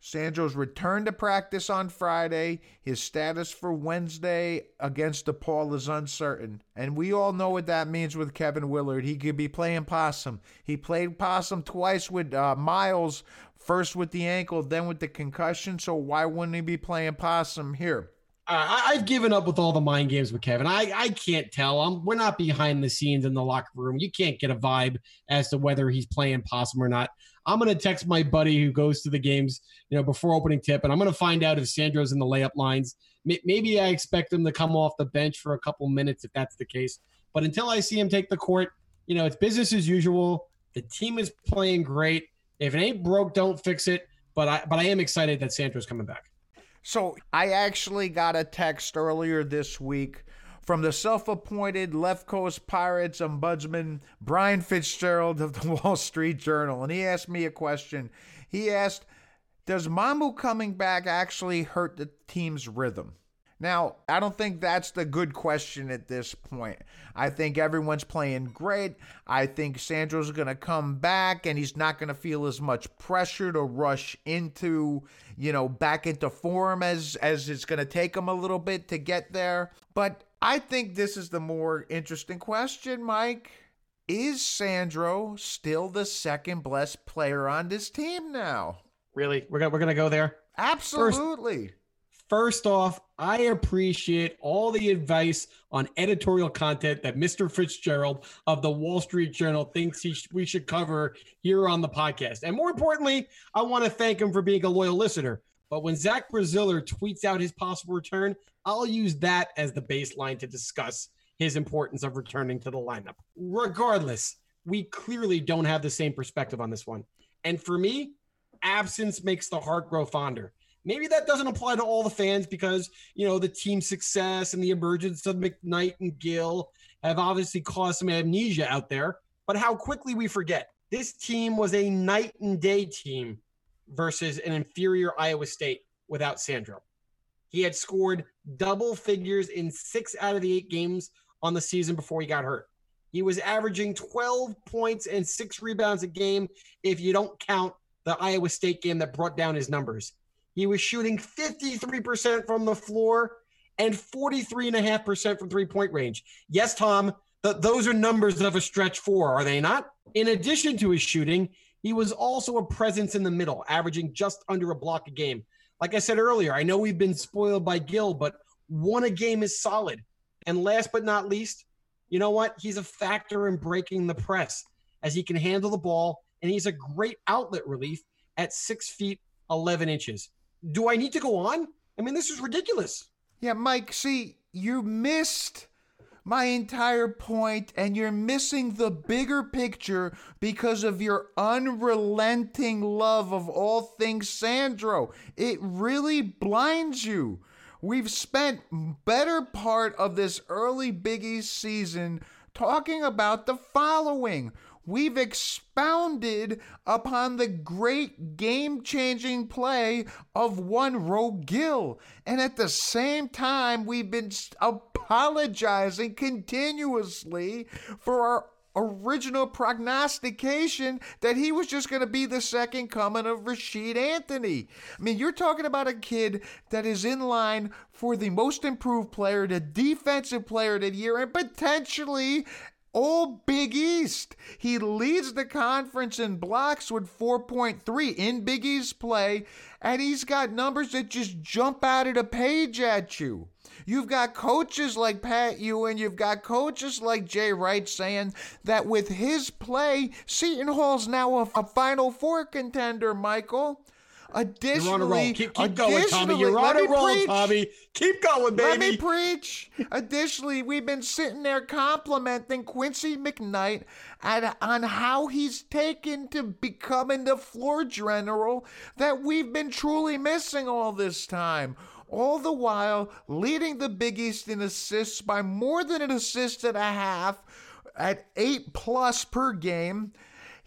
Sandro's return to practice on Friday. His status for Wednesday against DePaul is uncertain. And we all know what that means with Kevin Willard. He could be playing possum. He played possum twice with uh, Myles, first with the ankle, then with the concussion. So why wouldn't he be playing possum here? Uh, I've given up with all the mind games with Kevin. I, I can't tell. I'm, we're not behind the scenes in the locker room. You can't get a vibe as to whether he's playing possum or not. I'm going to text my buddy who goes to the games, you know, before opening tip, and I'm going to find out if Sandro's in the layup lines. Maybe I expect him to come off the bench for a couple minutes if that's the case. But until I see him take the court, you know, it's business as usual. The team is playing great. If it ain't broke, don't fix it. But I but I am excited that Sandro's coming back. So I actually got a text earlier this week from the self-appointed left coast pirates ombudsman brian fitzgerald of the wall street journal and he asked me a question he asked does mamu coming back actually hurt the team's rhythm now, I don't think that's the good question at this point. I think everyone's playing great. I think Sandro's going to come back and he's not going to feel as much pressure to rush into, you know, back into form as as it's going to take him a little bit to get there. But I think this is the more interesting question, Mike. Is Sandro still the second best player on this team now? Really? We're gonna we're gonna go there? Absolutely. First, First off, I appreciate all the advice on editorial content that Mr. Fitzgerald of the Wall Street Journal thinks he sh- we should cover here on the podcast. And more importantly, I want to thank him for being a loyal listener. But when Zach Braziller tweets out his possible return, I'll use that as the baseline to discuss his importance of returning to the lineup. Regardless, we clearly don't have the same perspective on this one. And for me, absence makes the heart grow fonder. Maybe that doesn't apply to all the fans because, you know, the team success and the emergence of McKnight and Gill have obviously caused some amnesia out there. But how quickly we forget. This team was a night and day team versus an inferior Iowa State without Sandro. He had scored double figures in six out of the eight games on the season before he got hurt. He was averaging 12 points and six rebounds a game if you don't count the Iowa State game that brought down his numbers. He was shooting 53% from the floor and 43.5% from three point range. Yes, Tom, th- those are numbers of a stretch four, are they not? In addition to his shooting, he was also a presence in the middle, averaging just under a block a game. Like I said earlier, I know we've been spoiled by Gill, but one a game is solid. And last but not least, you know what? He's a factor in breaking the press as he can handle the ball, and he's a great outlet relief at six feet, 11 inches do I need to go on? I mean, this is ridiculous. Yeah, Mike, see, you missed my entire point and you're missing the bigger picture because of your unrelenting love of all things Sandro. It really blinds you. We've spent better part of this early Big East season talking about the following we've expounded upon the great game changing play of one Roe Gill. And at the same time, we've been apologizing continuously for our original prognostication that he was just going to be the second coming of Rashid Anthony. I mean, you're talking about a kid that is in line for the most improved player, the defensive player of the year, and potentially all Big East. He leads the conference in blocks with 4.3 in Big East play, and he's got numbers that just jump out of the page at you. You've got coaches like Pat Ewing, you've got coaches like Jay Wright saying that with his play, Seton Hall's now a, a Final Four contender, Michael. Additionally, You're on a roll. Keep, keep going, Tommy. You're on a roll, preach. Tommy. Keep going, baby. Let me preach. Additionally, we've been sitting there complimenting Quincy McKnight at, on how he's taken to becoming the floor general that we've been truly missing all this time. All the while leading the Big East in assists by more than an assist and a half at eight plus per game.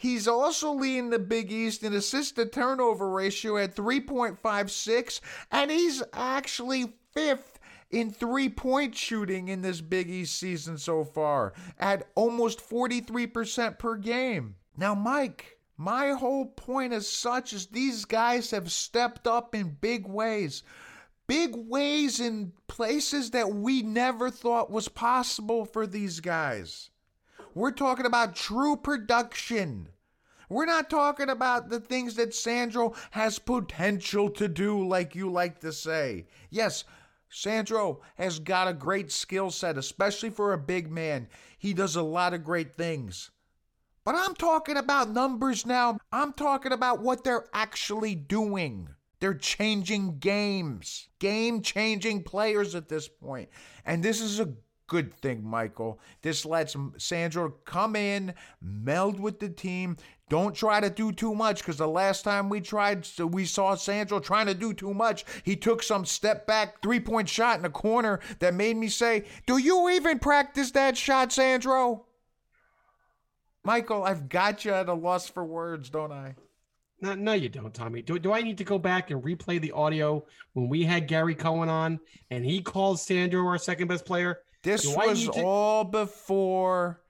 He's also leading the Big East in assist to turnover ratio at 3.56, and he's actually fifth in three point shooting in this Big East season so far at almost 43% per game. Now, Mike, my whole point is such is these guys have stepped up in big ways. Big ways in places that we never thought was possible for these guys. We're talking about true production. We're not talking about the things that Sandro has potential to do, like you like to say. Yes, Sandro has got a great skill set, especially for a big man. He does a lot of great things. But I'm talking about numbers now. I'm talking about what they're actually doing. They're changing games, game changing players at this point. And this is a good thing, Michael. This lets Sandro come in, meld with the team. Don't try to do too much because the last time we tried, we saw Sandro trying to do too much. He took some step back three point shot in the corner that made me say, Do you even practice that shot, Sandro? Michael, I've got you at a loss for words, don't I? No, no, you don't, Tommy. Do, do I need to go back and replay the audio when we had Gary Cohen on and he called Sandro our second best player? This I was to- all before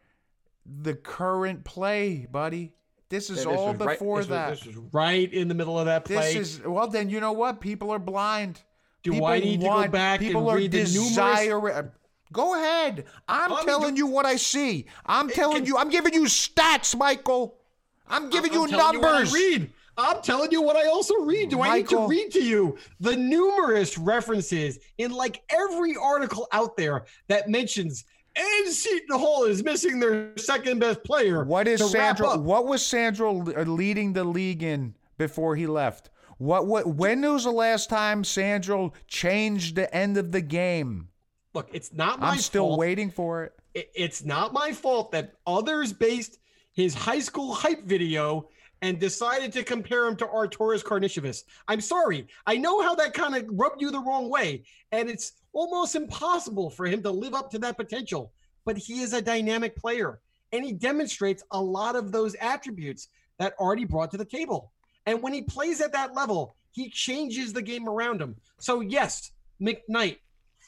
the current play, buddy. This is This all was right- before this was- that. this was right in the middle of that play. This is well. Then you know what? People are blind. Do People I need to go want- back and People are read the numerous- Go ahead. I'm telling you what I see. I'm telling you. I'm giving you stats, Michael. I'm giving I'm you telling numbers. I read. I'm telling you what I also read. Do I need to read to you the numerous references in like every article out there that mentions and Seton Hall is missing their second best player? What is Sandro? What was Sandro uh, leading the league in before he left? What? What? When was the last time Sandro changed the end of the game? Look, it's not my I'm still fault. waiting for it- it's not my fault that others based his high school hype video and decided to compare him to Arturas Karnisovas. I'm sorry. I know how that kind of rubbed you the wrong way, and it's almost impossible for him to live up to that potential. But he is a dynamic player, and he demonstrates a lot of those attributes that Artie brought to the table. And when he plays at that level, he changes the game around him. So yes, McKnight,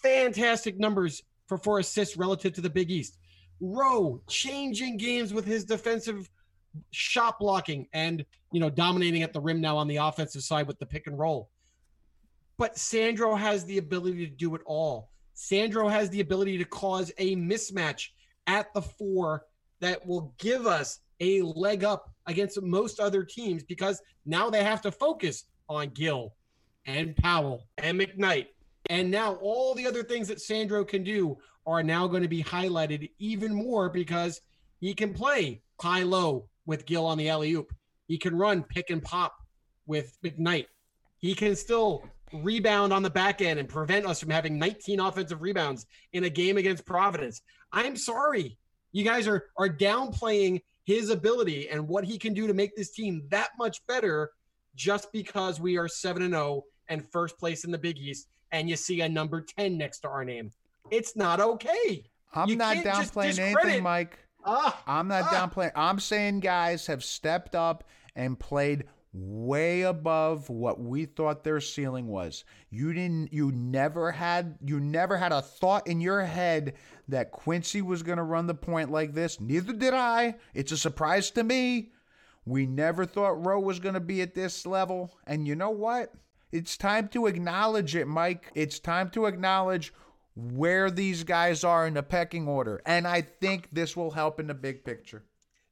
fantastic numbers for four assists relative to the Big East. Rowe changing games with his defensive shot blocking and you know dominating at the rim now on the offensive side with the pick and roll. But Sandro has the ability to do it all. Sandro has the ability to cause a mismatch at the four that will give us a leg up against most other teams because now they have to focus on Gill and Powell and McKnight. And now all the other things that Sandro can do are now going to be highlighted even more because he can play high low with Gill on the alley oop. He can run pick and pop with McKnight. He can still rebound on the back end and prevent us from having 19 offensive rebounds in a game against Providence. I'm sorry. You guys are are downplaying his ability and what he can do to make this team that much better just because we are 7 and 0 and first place in the Big East and you see a number 10 next to our name. It's not okay. I'm You not downplaying anything, Mike. Ah, I'm not ah. downplaying. I'm saying guys have stepped up and played way above what we thought their ceiling was. You didn't you never had you never had a thought in your head that Quincy was going to run the point like this. Neither did I. It's a surprise to me. We never thought Rowe was going to be at this level. And you know what? It's time to acknowledge it, Mike. It's time to acknowledge where these guys are in the pecking order. And I think this will help in the big picture.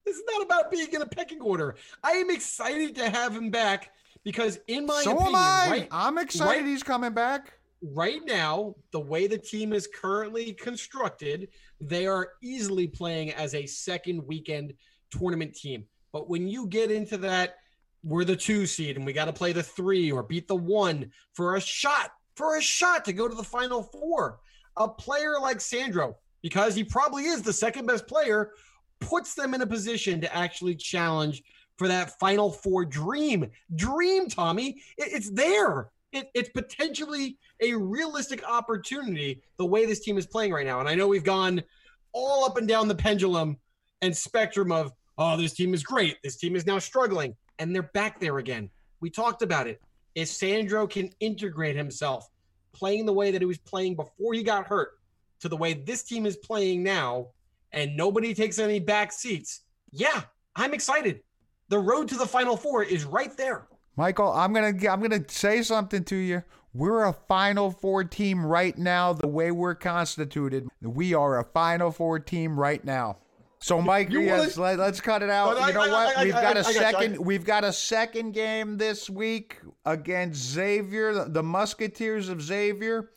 This is not about being in a pecking order. I am excited to have him back because, in my so opinion, am I. right, I'm excited right- he's coming back. right now, the way the team is currently constructed, they are easily playing as a second weekend tournament team. But when you get into that, we're the two seed and we got to play the three or beat the one for a shot, for a shot to go to the final four. A player like Sandro, because he probably is the second best player, puts them in a position to actually challenge for that final four dream. Dream, Tommy. It- it's there. It, it's potentially a realistic opportunity the way this team is playing right now. And I know we've gone all up and down the pendulum and spectrum of, oh, this team is great. This team is now struggling. And they're back there again. We talked about it. If Sandro can integrate himself playing the way that he was playing before he got hurt to the way this team is playing now, and nobody takes any back seats, yeah, I'm excited. The road to the Final Four is right there. Michael, I'm gonna I'm gonna say something to you. We're a Final Four team right now. The way we're constituted, we are a Final Four team right now. So, Mike, You yes, wanna- let, us cut it out. But I- you know I- what? I- I- we've I- got I- a I got second. We've got a second game this week against Xavier, the, the Musketeers of Xavier.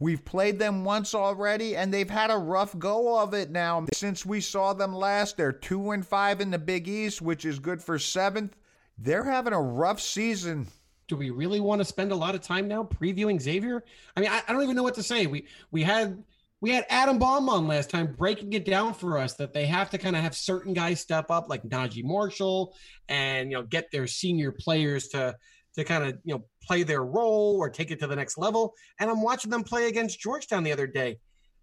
We've played them once already, and they've had a rough go of it now. Since we saw them last, they're two and five in the Big East, which is good for seventh. They're having a rough season. do we really want to spend a lot of time now previewing Xavier? I mean, I, I don't even know what to say. We we had we had Adam Baum on last time breaking it down for us that they have to kind of have certain guys step up like Naji Marshall and you know get their senior players to to kind of you know play their role or take it to the next level. And I'm watching them play against Georgetown the other day,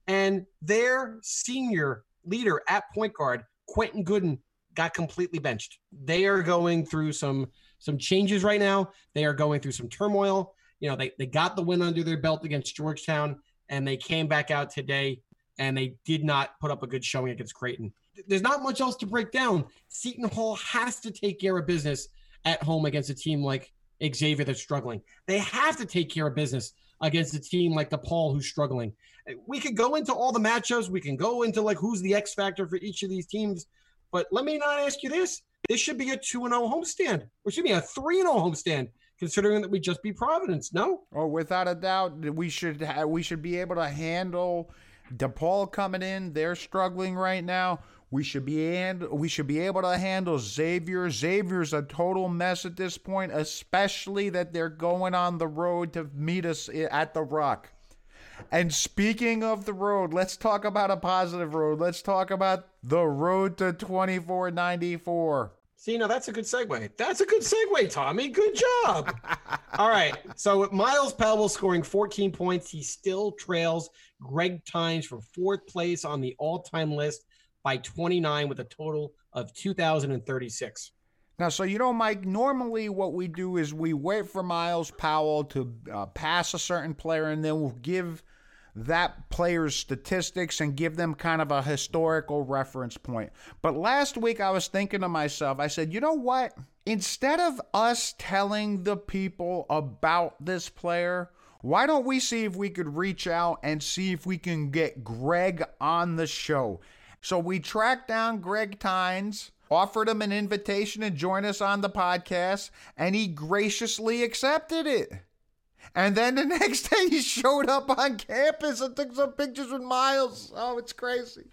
and their senior leader at point guard, Quentin Goodin, got completely benched. They are going through some some changes right now. They are going through some turmoil. You know, they, they got the win under their belt against Georgetown, and they came back out today and they did not put up a good showing against Creighton. There's not much else to break down. Seton Hall has to take care of business at home against a team like Xavier that's struggling. They have to take care of business against a team like DePaul who's struggling. We could go into all the matchups. We can go into like who's the X factor for each of these teams. But let me not ask you this. This should be a 2 0 homestand, or should be a 3 0 homestand, considering that we just beat Providence. No? Oh, without a doubt, we should ha- we should be able to handle DePaul coming in. They're struggling right now. We should be and we should be able to handle Xavier. Xavier's a total mess at this point, especially that they're going on the road to meet us at the Rock. And speaking of the road, let's talk about a positive road. Let's talk about the road to 2494. See, now that's a good segue. That's a good segue, Tommy. Good job. All right. So Myles Powell scoring 14 points, he still trails Greg Tynes for fourth place on the all-time list by 29 with a total of 2,036. Now, so you know, Mike, normally what we do is we wait for Myles Powell to uh, pass a certain player and then we'll give that player's statistics and give them kind of a historical reference point. But last week I was thinking to myself, I said, you know what? Instead of us telling the people about this player, why don't we see if we could reach out and see if we can get Greg on the show? So we tracked down Greg Tynes, offered him an invitation to join us on the podcast, and he graciously accepted it. And then the next day he showed up on campus and took some pictures with Myles. Oh, it's crazy.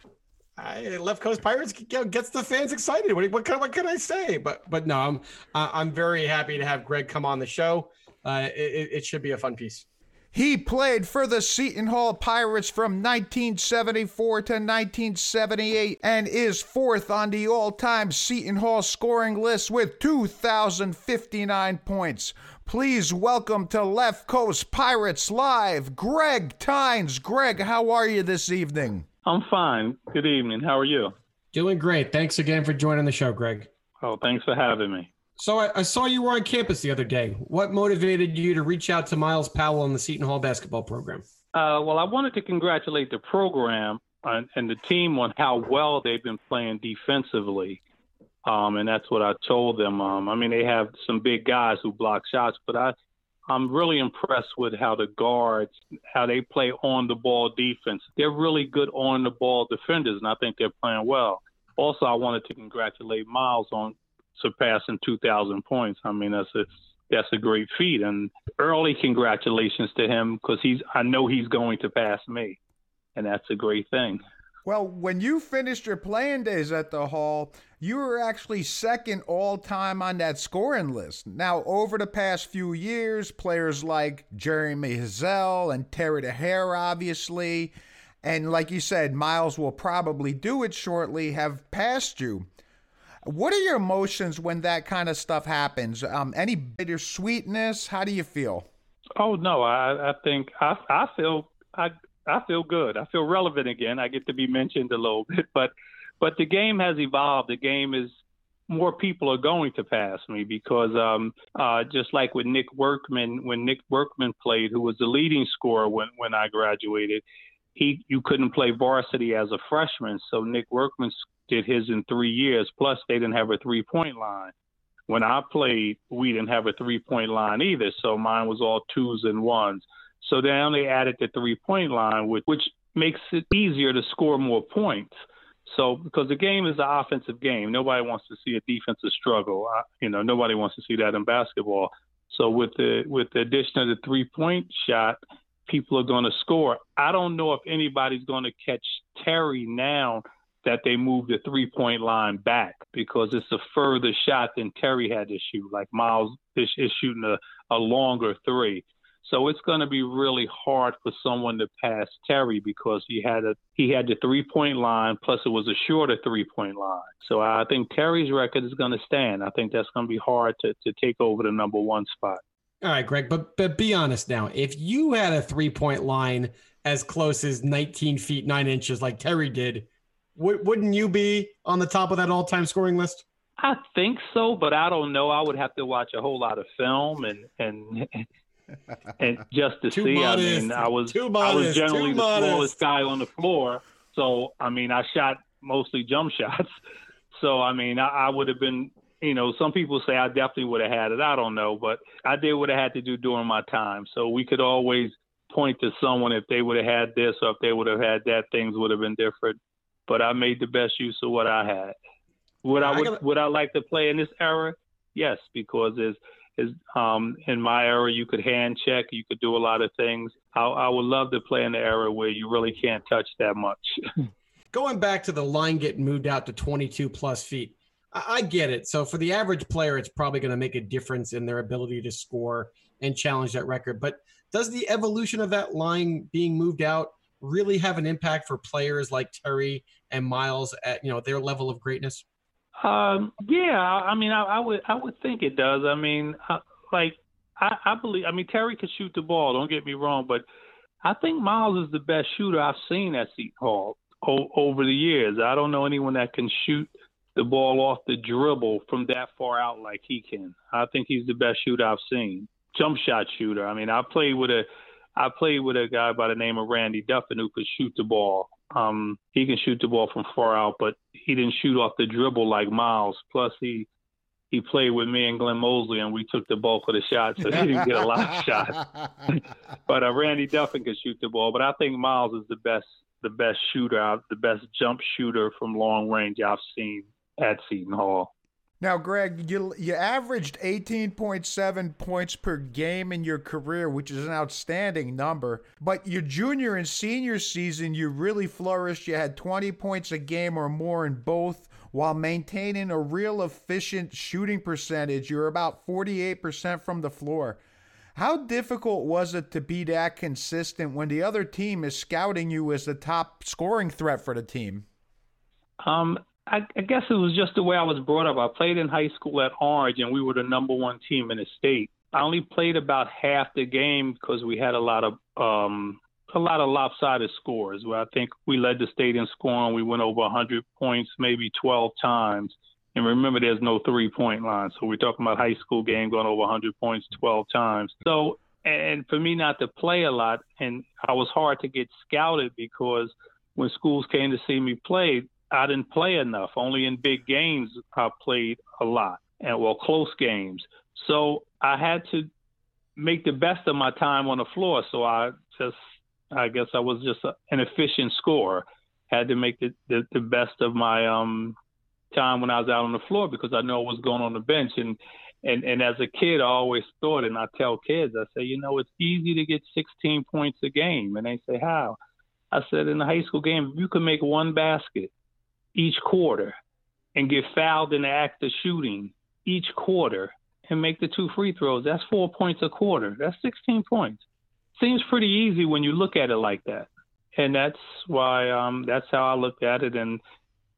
I, Left Coast Pirates gets the fans excited. What, what, can, what can I say? But but no, I'm I'm very happy to have Greg come on the show. Uh, it, it should be a fun piece. He played for the Seton Hall Pirates from 1974 to 1978 and is fourth on the all time Seton Hall scoring list with 2,059 points. Please welcome to Left Coast Pirates Live, Greg Tynes. Greg, how are you this evening? I'm fine. Good evening. How are you? Doing great. Thanks again for joining the show, Greg. Oh, thanks for having me. So I, I, saw you were on campus the other day. What motivated you to reach out to Myles Powell and the Seton Hall basketball program? Uh, well, I wanted to congratulate the program and, and, the team on how well they've been playing defensively. Um, and that's what I told them. Um, I mean, they have some big guys who block shots, but I, I'm really impressed with how the guards, how they play on the ball defense. They're really good on the ball defenders, and I think they're playing well. Also, I wanted to congratulate Myles on surpassing 2,000 points. I mean, that's a that's a great feat, and early congratulations to him because he's I know he's going to pass me, and that's a great thing. Well, when you finished your playing days at the Hall, you were actually second all time on that scoring list. Now, over the past few years, players like Jeremy Hazell and Terry Dehere, obviously, and like you said, Myles will probably do it shortly, have passed you. What are your emotions when that kind of stuff happens? Um, any bittersweetness? How do you feel? Oh no, I, I think I, I feel I I feel good. I feel relevant again. I get to be mentioned a little bit, but but the game has evolved. The game is more people are going to pass me because um, uh, just like with Nick Werkman, when Nick Werkman played, who was the leading scorer when when I graduated, he you couldn't play varsity as a freshman, so Nick Werkman did his in three years. Plus, they didn't have a three point line. When I played, we didn't have a three point line either. So mine was all twos and ones. So then they added the three point line, which, which makes it easier to score more points. So because the game is an offensive game, nobody wants to see a defensive struggle. I, you know, nobody wants to see that in basketball. So with the with the addition of the three point shot, people are going to score. I don't know if anybody's going to catch Terry now that they moved the three point line back because it's a further shot than Terry had to shoot. Like Myles is, is shooting a, a longer three. So it's going to be really hard for someone to pass Terry because he had a he had the three point line plus it was a shorter three point line. So I think Terry's record is going to stand. I think that's going to be hard to to take over the number one spot. All right, Greg, but but be honest now. If you had a three point line as close as 19 feet nine inches like Terry did, w- wouldn't you be on the top of that all time scoring list? I think so, but I don't know. I would have to watch a whole lot of film and and and just to see. modest. I mean, I was Too I was generally the modest. slowest guy on the floor, so I mean, I shot mostly jump shots. So I mean, I, I would have been. You know, some people say I definitely would have had it. I don't know, but I did what I had to do during my time. So we could always point to someone if they would have had this or if they would have had that, things would have been different. But I made the best use of what I had. Would I, I would gotta- would I like to play in this era? Yes, because is is um in my era you could hand check, you could do a lot of things. I, I would love to play in the era where you really can't touch that much. Going back to the line getting moved out to 22 plus feet, I, I get it. So for the average player, it's probably going to make a difference in their ability to score and challenge that record. But does the evolution of that line being moved out really have an impact for players like Terry and Myles at you know their level of greatness? Um, yeah, I I mean, I, I would, I would think it does. I mean, uh, like, I, I believe. I mean, Terry could shoot the ball. Don't get me wrong, but I think Myles is the best shooter I've seen at Seton Hall o- over the years. I don't know anyone that can shoot the ball off the dribble from that far out like he can. I think he's the best shooter I've seen. Jump shot shooter. I mean, I played with a, I played with a guy by the name of Randy Duffin who could shoot the ball. Um, he can shoot the ball from far out, but he didn't shoot off the dribble like Myles. Plus, he he played with me and Glenn Mosley, and we took the bulk of the shots, so he didn't get a lot of shots. But uh, Randy Duffin could shoot the ball. But I think Myles is the best the best shooter, out, the best jump shooter from long range I've seen at Seton Hall. Now, Greg, you you averaged 18.7 points per game in your career, which is an outstanding number. But your junior and senior season, you really flourished. You had 20 points a game or more in both, while maintaining a real efficient shooting percentage. You're about 48% from the floor. How difficult was it to be that consistent when the other team is scouting you as the top scoring threat for the team? Um, I, I guess it was just the way I was brought up. I played in high school at Orange, and we were the number one team in the state. I only played about half the game because we had a lot of um, a lot of lopsided scores. Where I think we led the state in scoring. We went over 100 points, maybe 12 times. And remember, there's no three-point line, so we're talking about high school game going over 100 points 12 times. So, and for me not to play a lot, and I was hard to get scouted because when schools came to see me play, I didn't play enough. Only in big games I played a lot, and well, close games. So I had to make the best of my time on the floor. So I just, I guess I was just a, an efficient scorer. Had to make the, the, the best of my um, time when I was out on the floor because I know what was going on the bench. And and and as a kid, I always thought, and I tell kids, I say, you know, it's easy to get 16 points a game, and they say, how? I said, in a high school game, if you can make one basket each quarter and get fouled in the act of shooting each quarter and make the two free throws, that's four points a quarter. That's 16 points. Seems pretty easy when you look at it like that. And that's why um, that's how I looked at it. And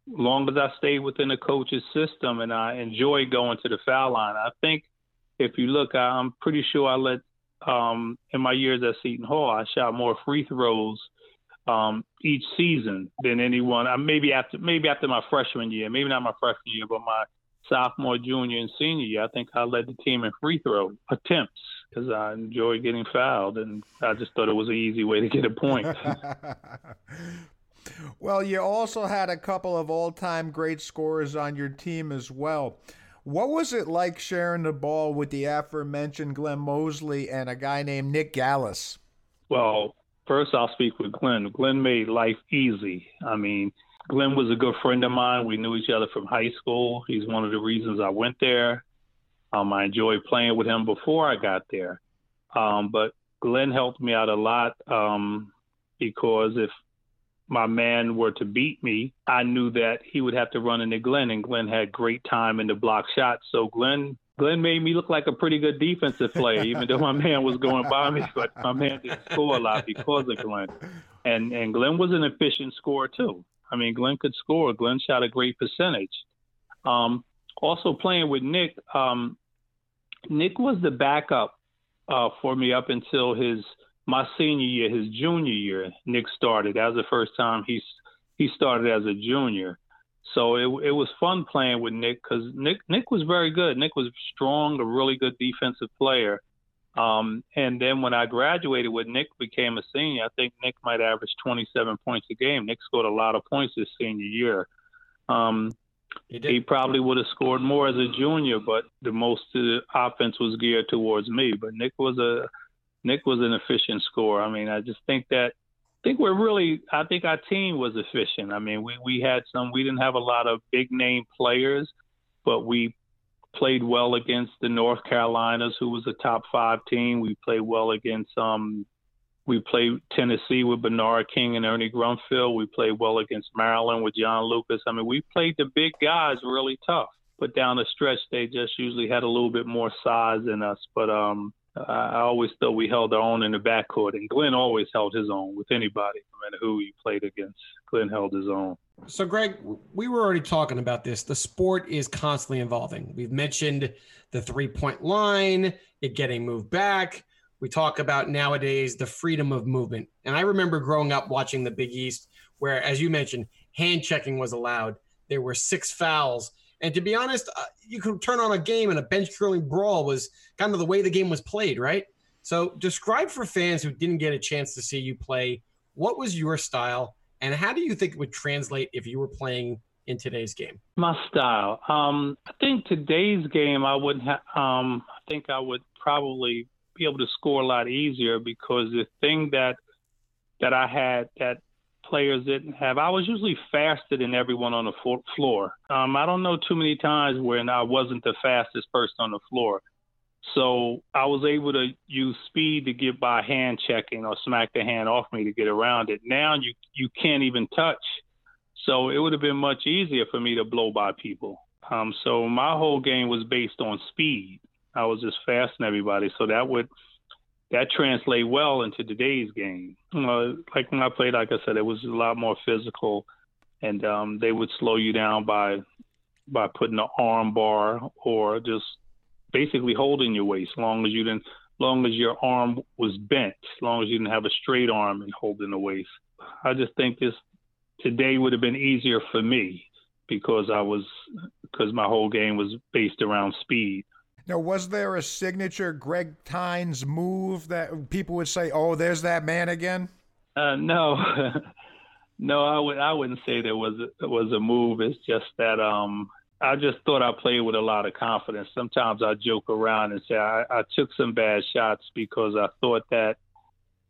long as I stayed within the coach's system and I enjoyed going to the foul line, I think if you look, I'm pretty sure I let um, in my years at Seton Hall, I shot more free throws um, each season than anyone. Maybe after maybe after my freshman year, maybe not my freshman year, but my sophomore, junior, and senior year. I think I led the team in free throw attempts because I enjoyed getting fouled, and I just thought it was an easy way to get a point. Well, you also had a couple of all time great scorers on your team as well. What was it like sharing the ball with the aforementioned Glenn Mosley and a guy named Nick Galis? Well, first I'll speak with Glenn. Glenn made life easy. I mean, Glenn was a good friend of mine. We knew each other from high school. He's one of the reasons I went there. Um, I enjoyed playing with him before I got there. Um, but Glenn helped me out a lot um, because if my man were to beat me, I knew that he would have to run into Glenn, and Glenn had great time in the block shots. So Glenn Glenn made me look like a pretty good defensive player, even though my man was going by me. But my man didn't score a lot because of Glenn, and and Glenn was an efficient scorer too. I mean, Glenn could score. Glenn shot a great percentage. Um, also playing with Nick, um, Nick was the backup uh, for me up until his my senior year, his junior year. Nick started. That was the first time he he started as a junior. So it it was fun playing with Nick because Nick Nick was very good. Nick was strong, a really good defensive player. Um, and then when I graduated with Nick became a senior, I think Nick might average 27 points a game. Nick scored a lot of points his senior year. Um, he, he, probably would have scored more as a junior, but the most of the offense was geared towards me. But Nick was a Nick was an efficient scorer. I mean, I just think that I think we're really I think our team was efficient. I mean, we we had some we didn't have a lot of big name players, but we played well against the North Carolinas, who was a top five team. We played well against um we played Tennessee with Bernard King and Ernie Grunfeld. We played well against Maryland with John Lucas. I mean, we played the big guys really tough. But down the stretch, they just usually had a little bit more size than us. But um, I always thought we held our own in the backcourt, and Glenn always held his own with anybody, no matter who he played against. Glenn held his own. So, Greg, we were already talking about this. The sport is constantly evolving. We've mentioned the three point line, it getting moved back. We talk about nowadays the freedom of movement. And I remember growing up watching the Big East, where, as you mentioned, hand checking was allowed. There were six fouls and to be honest, uh, you could turn on a game and a bench curling brawl was kind of the way the game was played, right? So, describe for fans who didn't get a chance to see you play what was your style and how do you think it would translate if you were playing in today's game? My style. Um, I think today's game, I wouldn't have, um, I think I would probably be able to score a lot easier because the thing that that I had that players didn't have. I was usually faster than everyone on the floor. Um, I don't know too many times when I wasn't the fastest person on the floor. So I was able to use speed to get by hand checking or smack the hand off me to get around it. Now you you can't even touch. So it would have been much easier for me to blow by people. Um, so my whole game was based on speed. I was just faster than everybody. So that would that translate well into today's game. Like when I played, like I said, it was a lot more physical, and um, they would slow you down by by putting an arm bar or just basically holding your waist, long as you didn't, long as your arm was bent, as long as you didn't have a straight arm and holding the waist. I just think this today would have been easier for me because I was because my whole game was based around speed. Now, was there a signature Greg Tynes move that people would say, "Oh, there's that man again"? Uh, no, no, I would I wouldn't say there was a, was a move. It's just that um, I just thought I played with a lot of confidence. Sometimes I joke around and say I, I took some bad shots because I thought that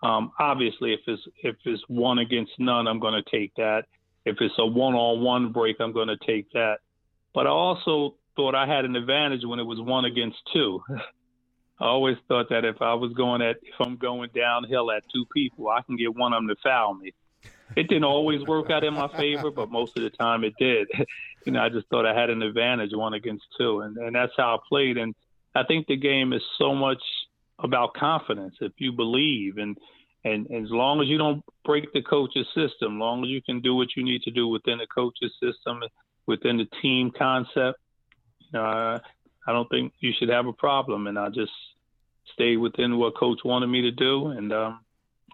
um, obviously if it's if it's one against none, I'm going to take that. If it's a one-on-one break, I'm going to take that. But I also thought I had an advantage when it was one against two. I always thought that if I was going at if I'm going downhill at two people, I can get one of them to foul me. It didn't always work out in my favor, but most of the time it did. you know, I just thought I had an advantage one against two, and and that's how I played. And I think the game is so much about confidence. If you believe and and, and as long as you don't break the coach's system, long as you can do what you need to do within the coach's system, within the team concept, I don't think you should have a problem. And I just stayed within what coach wanted me to do, and um,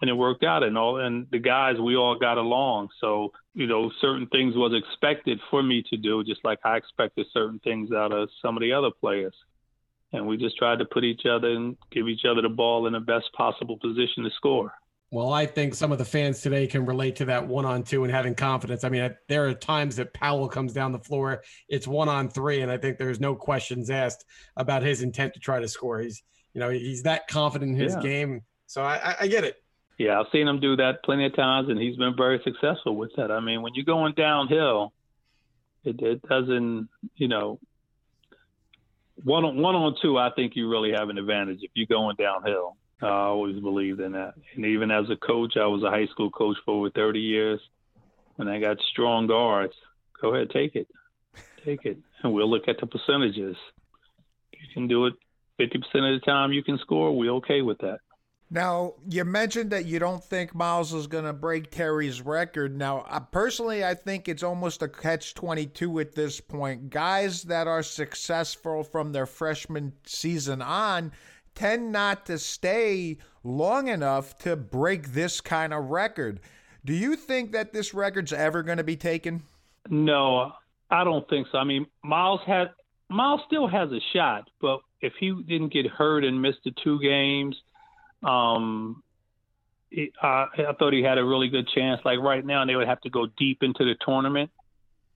and it worked out. And all and the guys, we all got along. So you know, certain things was expected for me to do, just like I expected certain things out of some of the other players. And we just tried to put each other and give each other the ball in the best possible position to score. Well, I think some of the fans today can relate to that one on two and having confidence. I mean, there are times that Powell comes down the floor, it's one on three, and I think there's no questions asked about his intent to try to score. He's, you know, he's that confident in his yeah. game. So I, I get it. Yeah, I've seen him do that plenty of times, and he's been very successful with that. I mean, when you're going downhill, it, it doesn't, you know, one on one on two. I think you really have an advantage if you're going downhill. I always believed in that. And even as a coach, I was a high school coach for over 30 years. And I got strong guards. Go ahead, take it. Take it. And we'll look at the percentages. you can do it 50% of the time you can score, we're okay with that. Now, you mentioned that you don't think Myles is going to break Terry's record. Now, uh, personally, I think it's almost a catch 22 at this point. Guys that are successful from their freshman season on tend not to stay long enough to break this kind of record. Do you think that this record's ever going to be taken? No, I don't think so. I mean, Myles had Myles still has a shot, but if he didn't get hurt and missed the two games, um, uh, I thought he had a really good chance. Like right now, they would have to go deep into the tournament,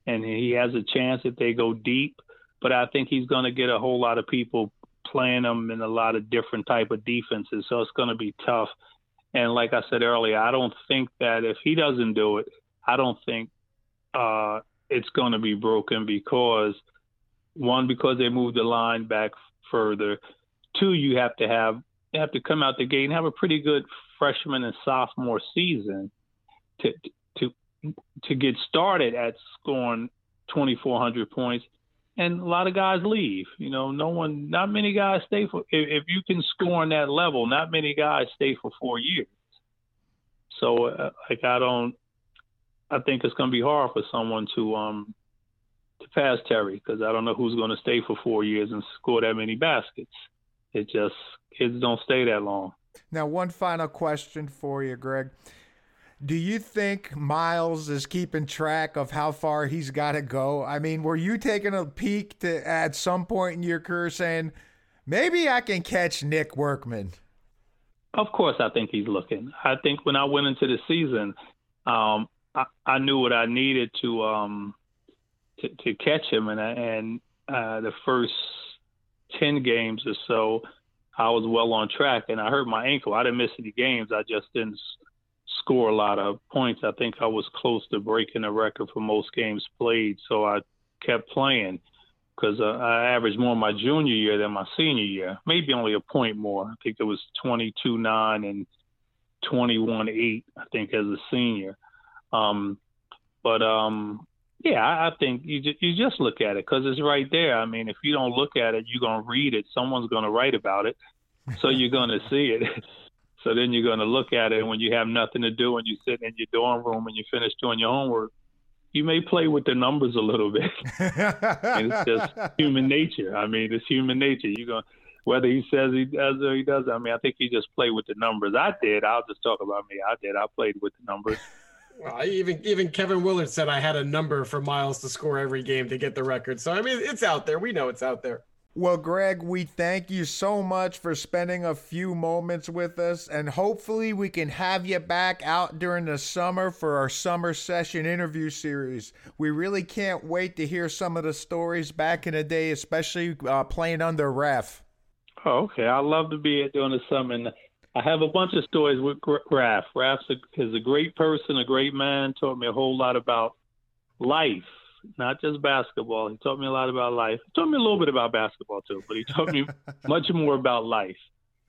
and he has a chance if they go deep. But I think he's going to get a whole lot of people playing them in a lot of different type of defenses, so it's going to be tough. And like I said earlier, I don't think that if he doesn't do it, I don't think uh, it's going to be broken because one, because they moved the line back further. Two, you have to have you have to come out the gate and have a pretty good freshman and sophomore season to to to get started at scoring 2,400 points. And a lot of guys leave. You know, no one, not many guys stay for. If, if you can score on that level, not many guys stay for four years. So, uh, like, I don't. I think it's going to be hard for someone to um to pass Terry because I don't know who's going to stay for four years and score that many baskets. It just kids don't stay that long. Now, one final question for you, Greg. Do you think Myles is keeping track of how far he's got to go? I mean, were you taking a peek to at some point in your career saying, maybe I can catch Nick Werkman? Of course, I think he's looking. I think when I went into the season, um, I, I, knew what I needed to um, to, to, catch him, and and uh, the first ten games or so, I was well on track, and I hurt my ankle. I didn't miss any games. I just didn't score a lot of points. I think I was close to breaking the record for most games played, so I kept playing because uh, I averaged more my junior year than my senior year. Maybe only a point more. I think it was 22 9 and 21 8. I think as a senior. Um, but um, yeah, I, I think you just, you just look at it because it's right there. I mean, if you don't look at it, you're gonna read it. Someone's gonna write about it, so you're gonna see it. so then you're gonna look at it, when you have nothing to do and you sit in your dorm room and you finish doing your homework, you may play with the numbers a little bit. it's just human nature. I mean, it's human nature. You're gonna whether he says he does or he doesn't. I mean, I think he just played with the numbers. I did. I'll just talk about me. I did. I played with the numbers. Well, even even Kevin Willard said I had a number for Myles to score every game to get the record. So I mean, it's out there. We know it's out there. Well, Greg, we thank you so much for spending a few moments with us, and hopefully, we can have you back out during the summer for our summer session interview series. We really can't wait to hear some of the stories back in the day, especially uh, playing under Raf. Oh, okay. I love to be here during the summer. And I have a bunch of stories with Raf. Raf is a great person, a great man. Taught me a whole lot about life, not just basketball. He taught me a lot about life. He taught me a little bit about basketball too, but he taught me much more about life.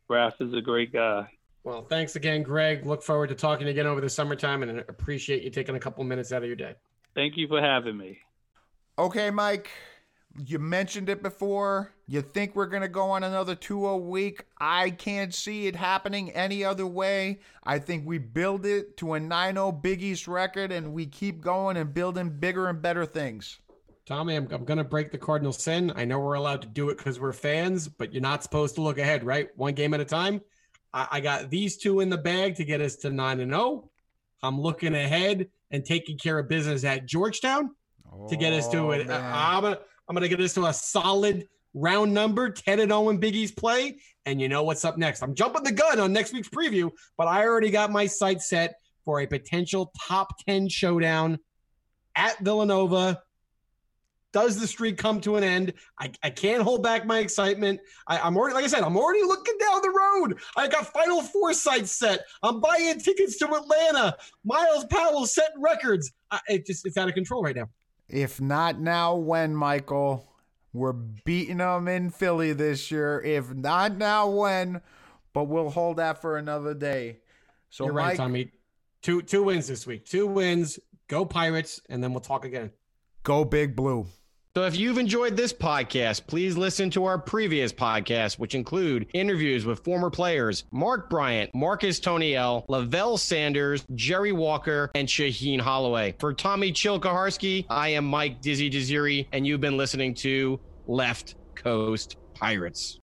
Raf is a great guy. Well, thanks again, Greg. Look forward to talking again over the summertime and appreciate you taking a couple minutes out of your day. Thank you for having me. Okay, Mike. You mentioned it before. You think we're going to go on another 2 0 week? I can't see it happening any other way. I think we build it to a 9 0 Big East record and we keep going and building bigger and better things. Tommy, I'm, I'm going to break the Cardinal sin. I know we're allowed to do it because we're fans, but you're not supposed to look ahead, right? One game at a time. I, I got these two in the bag to get us to 9 and 0. I'm looking ahead and taking care of business at Georgetown to get us to it. Oh, uh, I'm a, I'm going to get this to a solid round number 10 and 0 in Big East play. And you know what's up next? I'm jumping the gun on next week's preview, but I already got my sights set for a potential top 10 showdown at Villanova. Does the streak come to an end? I, I can't hold back my excitement. I, am already, like I said, I'm already looking down the road. I got Final Four sites set. I'm buying tickets to Atlanta. Myles Powell setting records. I, it just it's out of control right now. If not now, when, Michael? We're beating them in Philly this year. If not now, when? But we'll hold that for another day. So, You're Mike, right, Tommy. Two two wins this week. Two wins. Go Pirates, and then we'll talk again. Go Big Blue. So if you've enjoyed this podcast, please listen to our previous podcasts, which include interviews with former players Mark Bryant, Marcus Toney-El, Lavelle Sanders, Jerry Walker, and Shaheen Holloway. For Tommy Chilkaharsky, I am Mike Dizzy Desiri, and you've been listening to Left Coast Pirates.